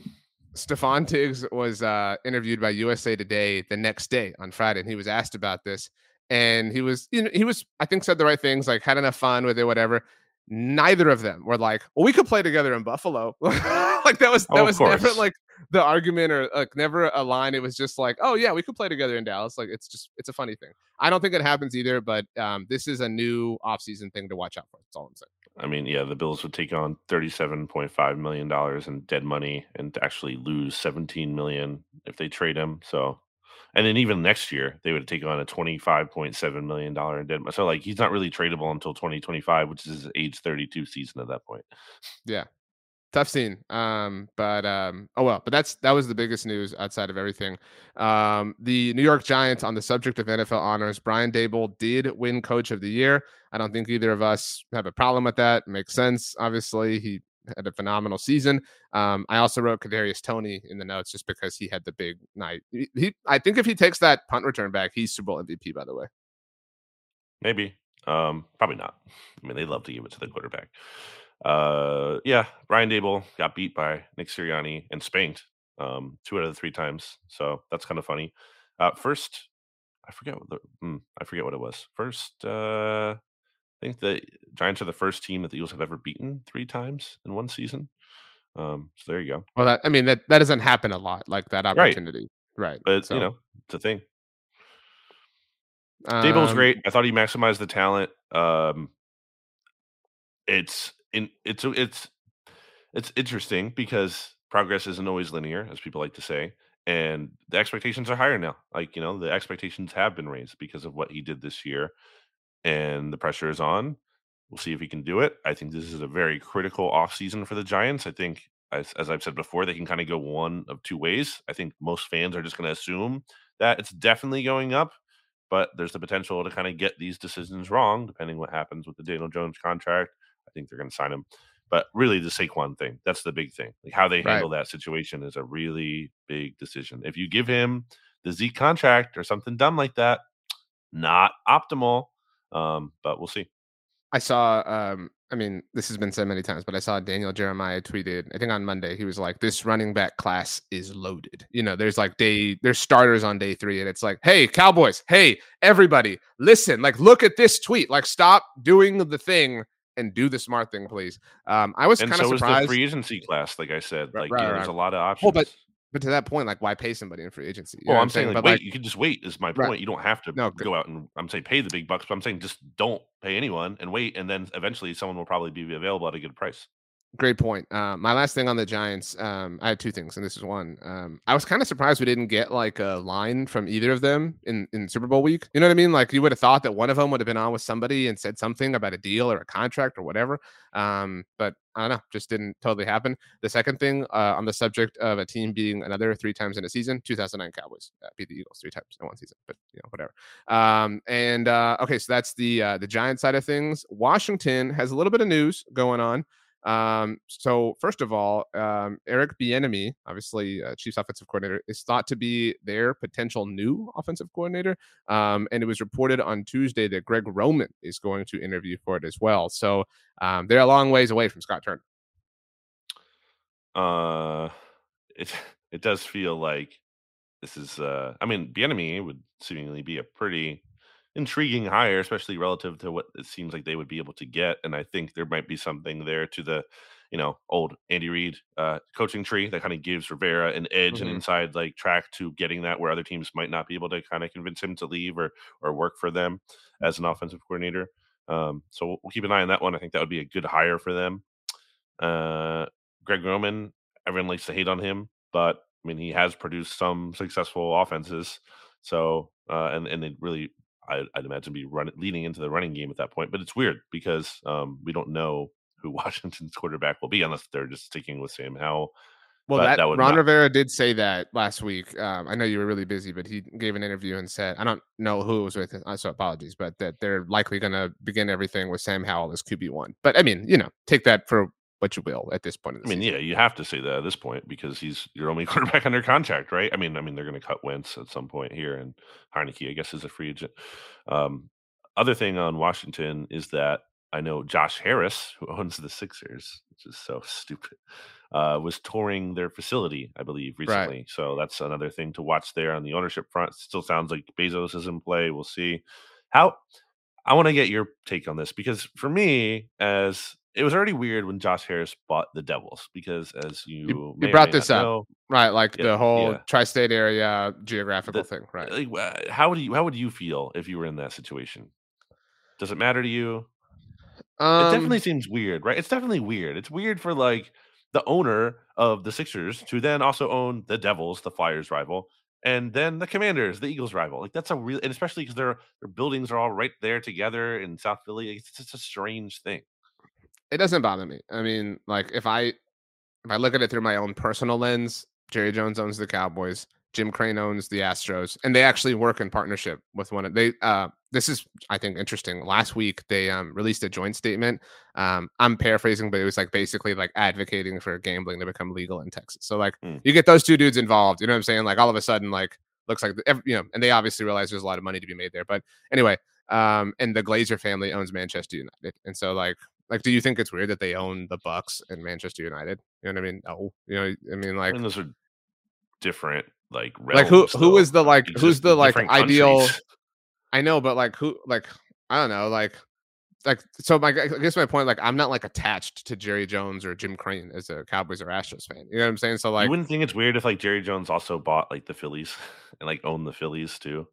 Stephon Diggs was uh, interviewed by USA Today the next day on Friday, and he was asked about this, and he was, you know, he was, I think, said the right things, like had enough fun with it, whatever. Neither of them were like, "Well, we could play together in Buffalo." like that was Oh, that of was never like the argument or like never a line. It was just like, oh yeah, we could play together in Dallas. Like it's just it's a funny thing. I don't think it happens either, but um, this is a new offseason thing to watch out for. That's all I'm saying. I mean, yeah, the Bills would take on thirty-seven point five million dollars in dead money and actually lose seventeen million if they trade him. So, and then even next year they would take on a twenty-five point seven million dollar in dead. So, like, he's not really tradable until twenty twenty-five, which is his age thirty-two season at that point. Yeah, tough scene. Um, but um, oh well. But that's that was the biggest news outside of everything. Um, the New York Giants on the subject of NFL honors, Brian Daboll did win Coach of the Year. I don't think either of us have a problem with that. makes sense. Obviously, he had a phenomenal season. Um, I also wrote Kadarius Toney in the notes just because he had the big night. He, he, I think if he takes that punt return back, he's Super Bowl MVP. By the way, maybe, um, probably not. I mean, they love to give it to the quarterback. Uh, yeah, Brian Daboll got beat by Nick Sirianni and spanked um, two out of the three times. So that's kind of funny. Uh, first, I forget what the, mm, I forget what it was. First, uh, I think the Giants are the first team that the Eagles have ever beaten three times in one season. Um, so there you go. Well, that I mean that that doesn't happen a lot, like that opportunity, right? right. But so. you know, it's a thing. Um, Daboll's great. I thought he maximized the talent. Um, it's in it's it's it's interesting because progress isn't always linear, as people like to say, and the expectations are higher now. Like you know, the expectations have been raised because of what he did this year, and the pressure is on. We'll see if he can do it. I think this is a very critical offseason for the Giants. I think, as, as I've said before, they can kind of go one of two ways. I think most fans are just going to assume that it's definitely going up, but there's the potential to kind of get these decisions wrong, depending what happens with the Daniel Jones contract. I think they're going to sign him. But really, the Saquon thing, that's the big thing. Like how they handle right. that situation is a really big decision. If you give him the Zeke contract or something dumb like that, not optimal. Um, but we'll see. I saw um I mean, this has been said many times, but I saw Daniel Jeremiah tweeted, I think on Monday, he was like, This running back class is loaded. You know, there's like day, there's starters on day three, and it's like, Hey, Cowboys, hey, everybody, listen, like, look at this tweet. Like, stop doing the thing and do the smart thing, please. Um, I was kind of so surprised. the free agency class, like I said. Like, right, right, there's right. a lot of options. Well, but but to that point, like, why pay somebody in free agency? You well, I'm, saying, like, wait, like, you can just wait. Is my point. Right. You don't have to no, go out and I'm saying pay the big bucks, but I'm saying just don't pay anyone and wait, and then eventually someone will probably be available at a good price. Great point. Uh, my last thing on the Giants, um, I had two things, and this is one. Um, I was kind of surprised we didn't get like a line from either of them in, in Super Bowl week. You know what I mean? Like you would have thought that one of them would have been on with somebody and said something about a deal or a contract or whatever. Um, but I don't know, just didn't totally happen. The second thing uh, on the subject of a team beating another three times in a season, 2009 Cowboys uh, beat the Eagles three times in one season, but you know whatever. Um, and uh, okay, so that's the uh, the Giant side of things. Washington has a little bit of news going on. Um, so first of all, um, Eric Bieniemy, obviously uh, Chiefs offensive coordinator, is thought to be their potential new offensive coordinator. Um, and it was reported on Tuesday that Greg Roman is going to interview for it as well. So um, they're a long ways away from Scott Turner. Uh, it it does feel like this is. Uh, I mean, Bieniemy would seemingly be a pretty intriguing hire, especially relative to what it seems like they would be able to get. And I think there might be something there to the, you know, old Andy Reid uh, coaching tree that kind of gives Rivera an edge mm-hmm. and inside like track to getting that where other teams might not be able to kind of convince him to leave or or work for them as an offensive coordinator. Um, so we'll keep an eye on that one. I think that would be a good hire for them. Uh, Greg Roman, everyone likes to hate on him, but I mean he has produced some successful offenses. So uh, and and they really I, would imagine be running leading into the running game at that point. But it's weird because um, we don't know who Washington's quarterback will be unless they're just sticking with Sam Howell. Well, that, that Ron not... Rivera did say that last week. Um, I know you were really busy, but he gave an interview and said, I don't know who it was with, uh, so apologies, but that they're likely going to begin everything with Sam Howell as QB one. But I mean, you know, take that for what you will at this point. I mean, season. yeah, you have to say that at this point because he's your only quarterback under contract, right? I mean, I mean they're going to cut Wentz at some point here, and Heinicke, I guess, is a free agent. Um, other thing on Washington is that I know Josh Harris, who owns the Sixers, which is so stupid, uh, was touring their facility, I believe, recently. Right. So that's another thing to watch there on the ownership front. Still sounds like Bezos is in play. We'll see how. I want to get your take on this because for me, as it was already weird when Josh Harris bought the Devils because, as you, You- may you or brought this up. know, Right, like Yeah, the whole yeah. tri-state area geographical The- thing, right? like, how would you how would you feel if you were in that situation? Does it matter to you? it Um, definitely seems weird, right? It's definitely weird. It's weird for like the owner of the Sixers to then also own the Devils, the Flyers rival, and then the Commanders, the Eagles rival. Like that's a real, and especially because their their buildings are all right there together in South Philly. It's just a strange thing. It doesn't bother me. I mean, like if I if I look at it through my own personal lens, Jerry Jones owns the Cowboys, Jim Crane owns the Astros, and they actually work in partnership with one of they uh this is I think interesting. Last week they um released a joint statement. Um I'm paraphrasing, but it was like basically like advocating for gambling to become legal in Texas. So like Hmm. you get those two dudes involved, you know what I'm saying? Like all of a sudden like looks like the, you know, and they obviously realize there's a lot of money to be made there. But anyway, um and the Glazer family owns Manchester United. And so like like, do you think it's weird that they own the Bucs and Manchester United? You know what I mean? No. You know, I mean, like, mean, those are different, like like who realms, who though. is the like who's the like ideal? countries. I know, but like who like I don't know, like like so. My I guess my point, like, I'm not like attached to Jerry Jones or Jim Crane as a Cowboys or Astros fan. You know what I'm saying? So like you wouldn't think it's weird if like Jerry Jones also bought like the Phillies and like owned the Phillies too.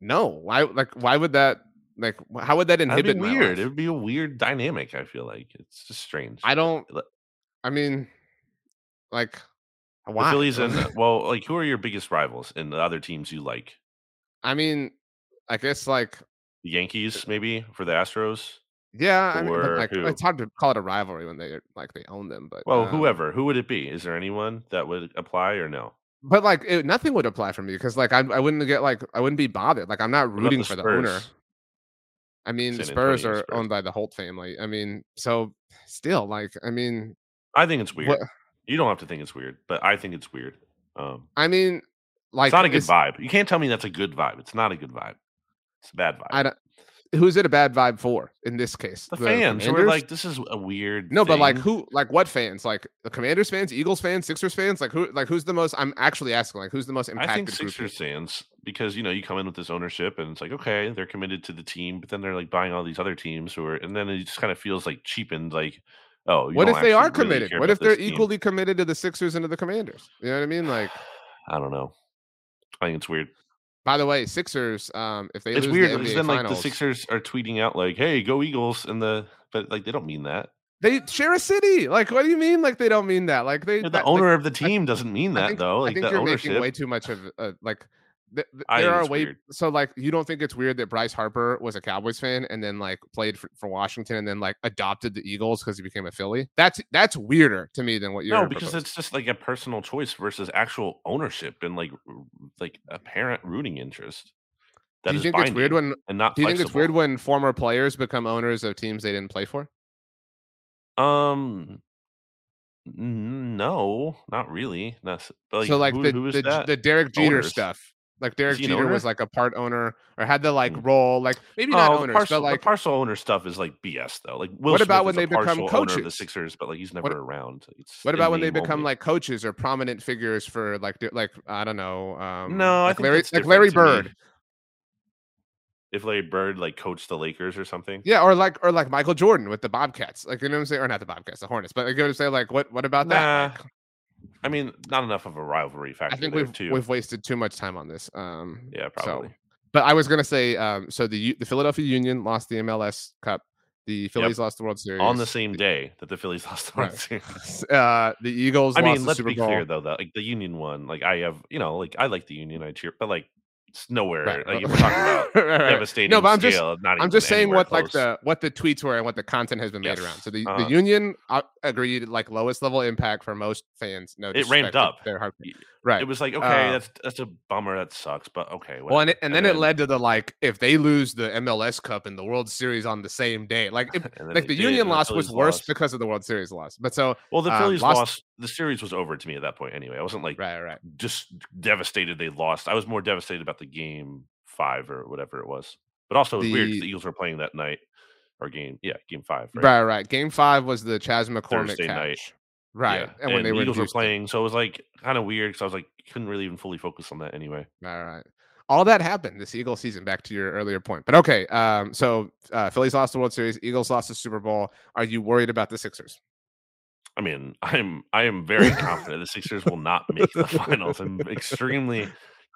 no, why like why would that like how would that That'd inhibit be weird. It would be a weird dynamic. I feel like it's just strange. I don't. I mean, like, the? Phillies and well, like who are your biggest rivals and the other teams you like? I mean, I guess like The Yankees, maybe for the Astros. yeah, I mean, like who? it's hard to call it a rivalry when they like they own them. But Well, um, whoever, who would it be? Is there anyone that would apply or no? But like it, nothing would apply for me because like I, I wouldn't get like I wouldn't be bothered. Like I'm not rooting the for the owner. I mean, the San Spurs Antonio are Spurs. owned by the Holt family. I mean, so still like I mean, I think it's weird. what You don't have to think it's weird, but I think it's weird. Um, I mean, like it's not a good vibe. You can't tell me that's a good vibe. It's not a good vibe. It's a bad vibe. I don't. Who's it a bad vibe for in this case? the, fans who are like, this is a weird. no, but like who? Like what fans? Like the Commanders fans, Eagles fans, Sixers fans? Like who? Like who's the most? I'm actually asking. Like who's the most impacted I think Sixers fans because you know you come in with this ownership and it's like okay they're committed to the team, but then they're like buying all these other teams who are, and then it just kind of feels like cheapened. Like, oh, you What if they are actually really committed? what if they're this team. equally committed to the Sixers and to the Commanders? You know what I mean? Like, I don't know. I think it's weird. By the way, Sixers. Um, if they It's lose weird the because NBA then like the Sixers are tweeting out like, "Hey, go Eagles!" and the but like they don't mean that. they share a city. Like, what do you mean? Like they don't mean that? Like they. The that- like, owner of the team doesn't mean I that think, though. I Like think the you're ownership. making way too much of uh, like. Th- th- there are way weird. so like you don't think it's weird that Bryce Harper was a Cowboys fan and then like played for, for Washington and then like adopted the Eagles because he became a Philly. That's that's weirder to me than what you're. no, because proposing. it's just like a personal choice versus actual ownership and like like apparent rooting interest. That do you is think it's weird when and not do you think it's weird when former players become owners of teams they didn't play for? Um, no, not really. Not, s- but, like, so like who, the who the, the Derek Jeter Owners. stuff. Like Derek Jeter was like a part owner or had the like Mm. role, like maybe not Oh, owners, partial, but like the partial owner stuff is like BS though. Like, Will What about Smith when they become of the coaches? Sixers, but like he's never What- around. It's What about when they become only. like coaches or prominent figures for like like I don't know, um No, I like think Larry like Larry. Bird. if Larry Bird like coached the Lakers or something? Yeah, or like or like Michael Jordan with the Bobcats. Like you know what I'm saying? Or not the Bobcats, the Hornets. But like, you know what I'm saying? Like what what about that? Nah, Like, I mean, not enough of a rivalry factor. I think we've too. we've wasted too much time on this. Um yeah, so- probably. but I was gonna say um so the the Philadelphia Union lost the MLS Cup. The Phillies lost the World Series. on the same day that the Phillies lost the World Right. Series. uh the Eagles I mean, let's be clear though that like the Union won. Like I have, you know, like I like the Union. I cheer, but like it's nowhere. Right, Like we're talking about Right, devastating No, but I'm just- scale, not I'm just saying what like the what the tweets were and what the content has been made around. So the, Uh-huh. the union uh, agreed like lowest level impact for most fans. No, It ramped up. Their hard- right. It was like okay, Uh, that's that's a bummer. That sucks, but okay. well, and, it, and then it led to the like if they lose the MLS Cup and the World Series on the same day, like it, like the did, Union and the loss was worse lost. because of the World Series loss. But so Well, the um, Phillies lost- lost. The series was over to me at that point. Anyway, I wasn't like right, right. just devastated they lost. I was more devastated about the game five or whatever it was. But also, it was weird The- the Eagles were playing that night or game. Yeah, game five. Right. Right, right. Game five was the Chas McCormick Thursday catch. night. Right. Yeah, And when they the were Eagles were playing, so it was like kind of weird because I was like couldn't really even fully focus on that anyway. All right. all that happened this Eagles season. Back to your earlier point, but okay. Um, so uh, Phillies lost the World Series. Eagles lost the Super Bowl. Are you worried about the Sixers? I mean, I'm I am very confident the Sixers will not make the finals. I'm extremely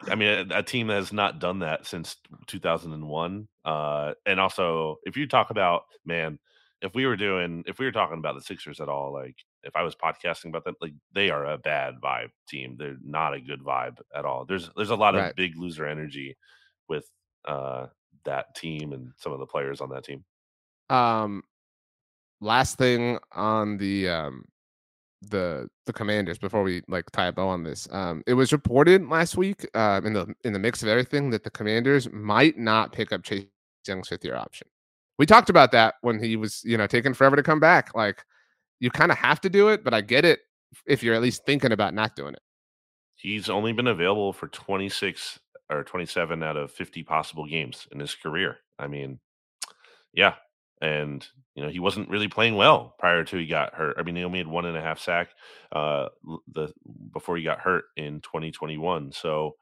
I mean, a, a, team that has not done that since 2001. Uh, and also, if you talk about man, if we were doing, if we were talking about the Sixers at all, like if I was podcasting about them, like they are a bad vibe team. They're not a good vibe at all. There's there's a lot of big loser energy with uh that team and some of the players on that team. Um, last thing on the um the the commanders before we like tie a bow on this um it was reported last week uh in the in the mix of everything that the commanders might not pick up chase young's fifth year option. We talked about that when he was you know taking forever to come back like you kind of have to do it but i get it if you're at least thinking about not doing it. He's only been available for 26 or 27 out of 50 possible games in his career. I mean yeah and you know he wasn't really playing well prior to he got hurt. I mean, he only had one and a half sack uh, the before he got hurt in 2021. So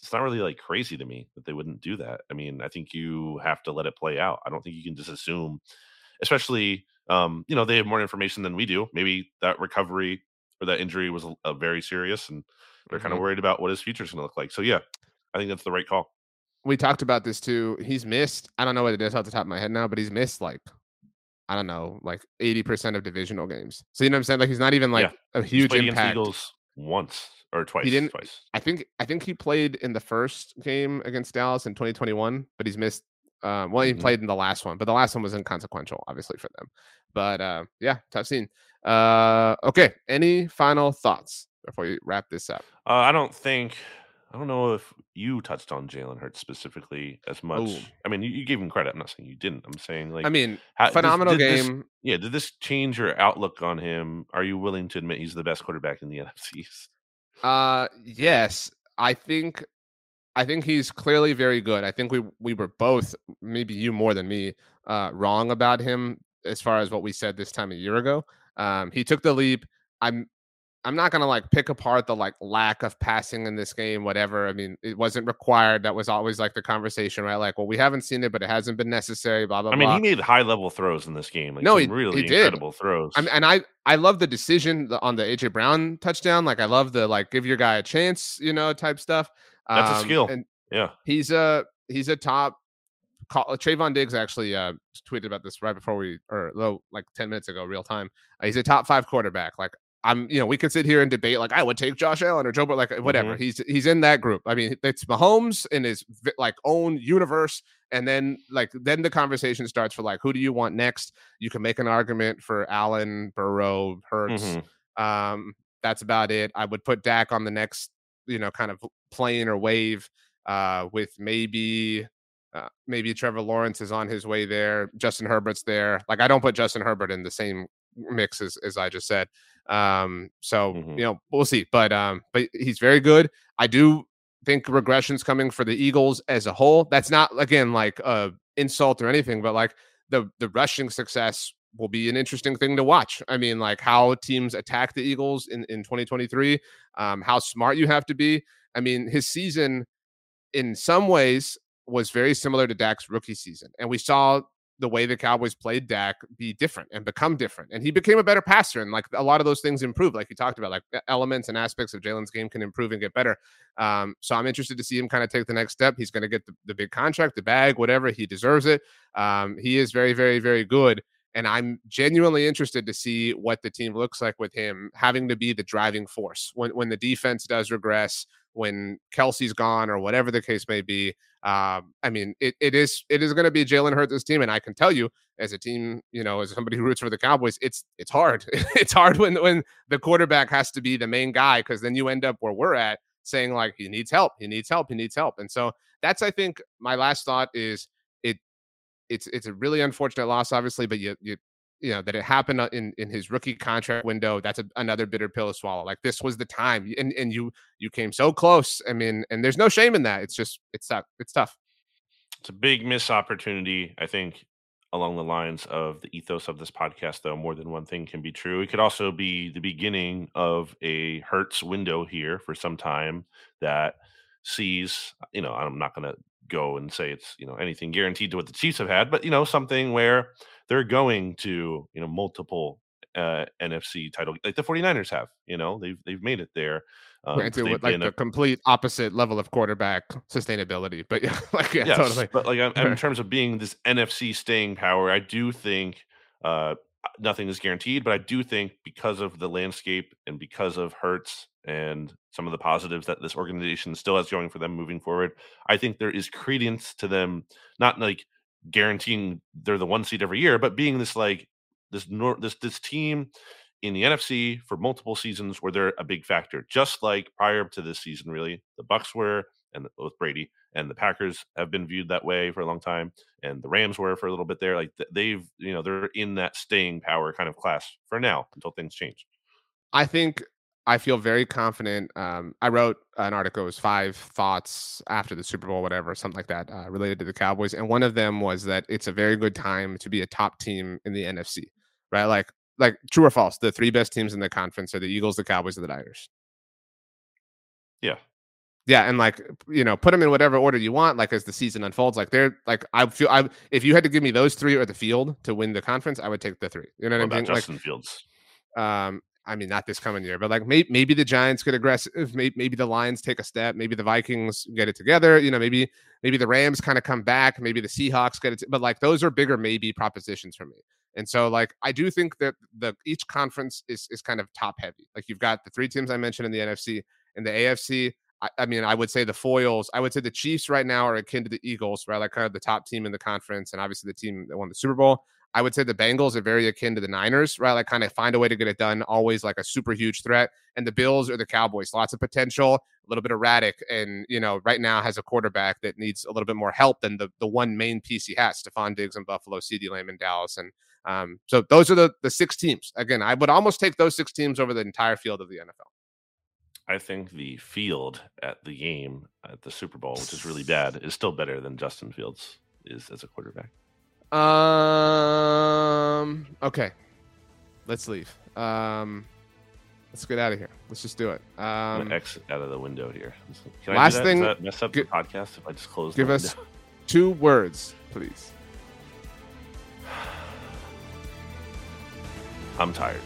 it's not really like crazy to me that they wouldn't do that. I mean, I think you have to let it play out. I don't think you can just assume, especially um, you know they have more information than we do. Maybe that recovery or that injury was a, a very serious, and they're mm-hmm. kind of worried about what his future is going to look like. So yeah, I think that's the right call we talked about this too. He's missed. I don't know what it is off the top of my head now, but he's missed like I don't know, like eighty percent of divisional games. So you know what I'm saying? Like he's not even like yeah. a huge impact. Eagles once or twice. He didn't. Twice. I think. I think he played in the first game against Dallas in 2021, but he's missed. Um, well, he mm-hmm. played in the last one, but the last one was inconsequential, obviously for them. But uh, yeah, tough scene. Uh, okay. Any final thoughts before we wrap this up? Uh, I don't think I don't know if you touched on Jalen Hurts specifically as much. Ooh. I mean, you, you, gave him credit. I'm not saying you didn't. I'm saying like I mean, how, phenomenal this, game. This, yeah, did this change your outlook on him? Are you willing to admit he's the best quarterback in the NFCs? Uh, yes. I think I think he's clearly very good. I think we we were both, maybe you more than me, uh, wrong about him as far as what we said this time a year ago. Um, he took the leap. I'm I'm not gonna like pick apart the like lack of passing in this game, whatever. I mean, it wasn't required. That was always like the conversation, right? Like, well, we haven't seen it, but it hasn't been necessary. Blah blah. I mean, blah. he made high level throws in this game. Like, no, he really he incredible throws. I mean, and I I love the decision on the AJ Brown touchdown. Like, I love the like give your guy a chance, you know, type stuff. That's um, a skill. And yeah, he's a he's a top. Call, Trevon Diggs actually uh, tweeted about this right before we, or like ten minutes ago, real time. Uh, he's a top five quarterback. Like I'm, you know, we could sit here and debate like I would take Josh Allen or Joe, but like whatever. Mm-hmm. He's he's in that group. I mean, it's Mahomes in his like own universe, and then like then the conversation starts for like who do you want next? You can make an argument for Allen, Burrow, Hurts. Mm-hmm. Um, that's about it. I would put Dak on the next, you know, kind of plane or wave, uh, with maybe uh, maybe Trevor Lawrence is on his way there. Justin Herbert's there. Like I don't put Justin Herbert in the same mix as, as I just said. Um, so mm-hmm. you know, we'll see. But um, but he's very good. I do think regression's coming for the Eagles as a whole. That's not again like a insult or anything, but like the the rushing success will be an interesting thing to watch. I mean, like how teams attack the Eagles in, in 2023, um, how smart you have to be. I mean, his season in some ways was very similar to Dak's rookie season. And we saw the way the Cowboys played Dak be different and become different. And he became a better passer. And like a lot of those things improved, like you talked about, like elements and aspects of Jalen's game can improve and get better. Um, so I'm interested to see him kind of take the next step. He's going to get the, the, big contract, the bag, whatever. He deserves it. Um, he is very, very, very good. And I'm genuinely interested to see what the team looks like with him having to be the driving force when, when the defense does regress, when Kelce's gone or whatever the case may be. Um, I mean, it, it is it is going to be Jalen Hurts' team, and I can tell you, as a team, you know, as somebody who roots for the Cowboys, it's it's hard. it's hard when when the quarterback has to be the main guy because then you end up where we're at, saying like he needs help, he needs help, he needs help, and so that's I think my last thought is it it's it's a really unfortunate loss, obviously, but you you you know that it happened uh, in in his rookie contract window that's a, another bitter pill to swallow like this was the time and and you you came so close i mean and there's no shame in that it's just it's tough it's tough. It's a big miss opportunity i think along the lines of the ethos of this podcast though more than one thing can be true it could also be the beginning of a Hurts window here for some time that sees, you know, I'm not going to go and say it's, you know, anything guaranteed to what the Chiefs have had, but, you know, something where they're going to, you know, multiple uh, NFC title like the 49ers have, you know, they've, they've made it there. Um, Granted, with like the a, complete opposite level of quarterback sustainability, but yeah, like yeah, yes, totally. But like in terms of being this NFC staying power, I do think uh, nothing is guaranteed, but I do think because of the landscape and because of Hurts and some of the positives that this organization still has going for them moving forward, I think there is credence to them not like guaranteeing they're the one seed every year, but being this like this nor- this this team in the NFC for multiple seasons where they're a big factor, just like prior to this season. Really, the Bucs were, and with Brady, and the Packers have been viewed that way for a long time, and the Rams were for a little bit there. Like they've, you know, they're in that staying power kind of class for now until things change. I think I feel very confident. Um, I wrote an article, it was five thoughts after the Super Bowl, whatever, something like that, uh, related to the Cowboys. And one of them was that it's a very good time to be a top team in the NFC, right? Like like true or false, the three best teams in the conference are the Eagles, the Cowboys, and the Niners. Yeah. Yeah, and like you know, put them in whatever order you want. Like as the season unfolds, like they're like I feel I if you had to give me those three or the field to win the conference, I would take the three. You know what, what I mean? Justin like, Fields. Um, I mean, not this coming year, but like maybe maybe the Giants get aggressive. Maybe, maybe the Lions take a step. Maybe the Vikings get it together. You know, maybe maybe the Rams kind of come back. Maybe the Seahawks get it. T- but like those are bigger maybe propositions for me. And so like I do think that the each conference is is kind of top heavy. Like you've got the three teams I mentioned in the NFC and the AFC. I, I, mean, I would say the foils. I would say the Chiefs right now are akin to the Eagles, right? Like kind of the top team in the conference, and obviously the team that won the Super Bowl. I would say the Bengals are very akin to the Niners, right? Like kind of find a way to get it done, always like a super huge threat. And the Bills or the Cowboys, lots of potential, a little bit erratic, and you know, right now has a quarterback that needs a little bit more help than the the one main piece he has, Stefon Diggs in Buffalo, CeeDee Lamb in Dallas, and um, so those are the the six teams. Again, I would almost take those six teams over the entire field of the NFL. I think the field at the game at the Super Bowl, which is really bad, is still better than Justin Fields is as a quarterback. Um. Okay. Let's leave. Um. Let's get out of here. Let's just do it. Um, exit out of the window here. Can last thing. Mess up the podcast if I just close? Give us two words, please. I'm tired.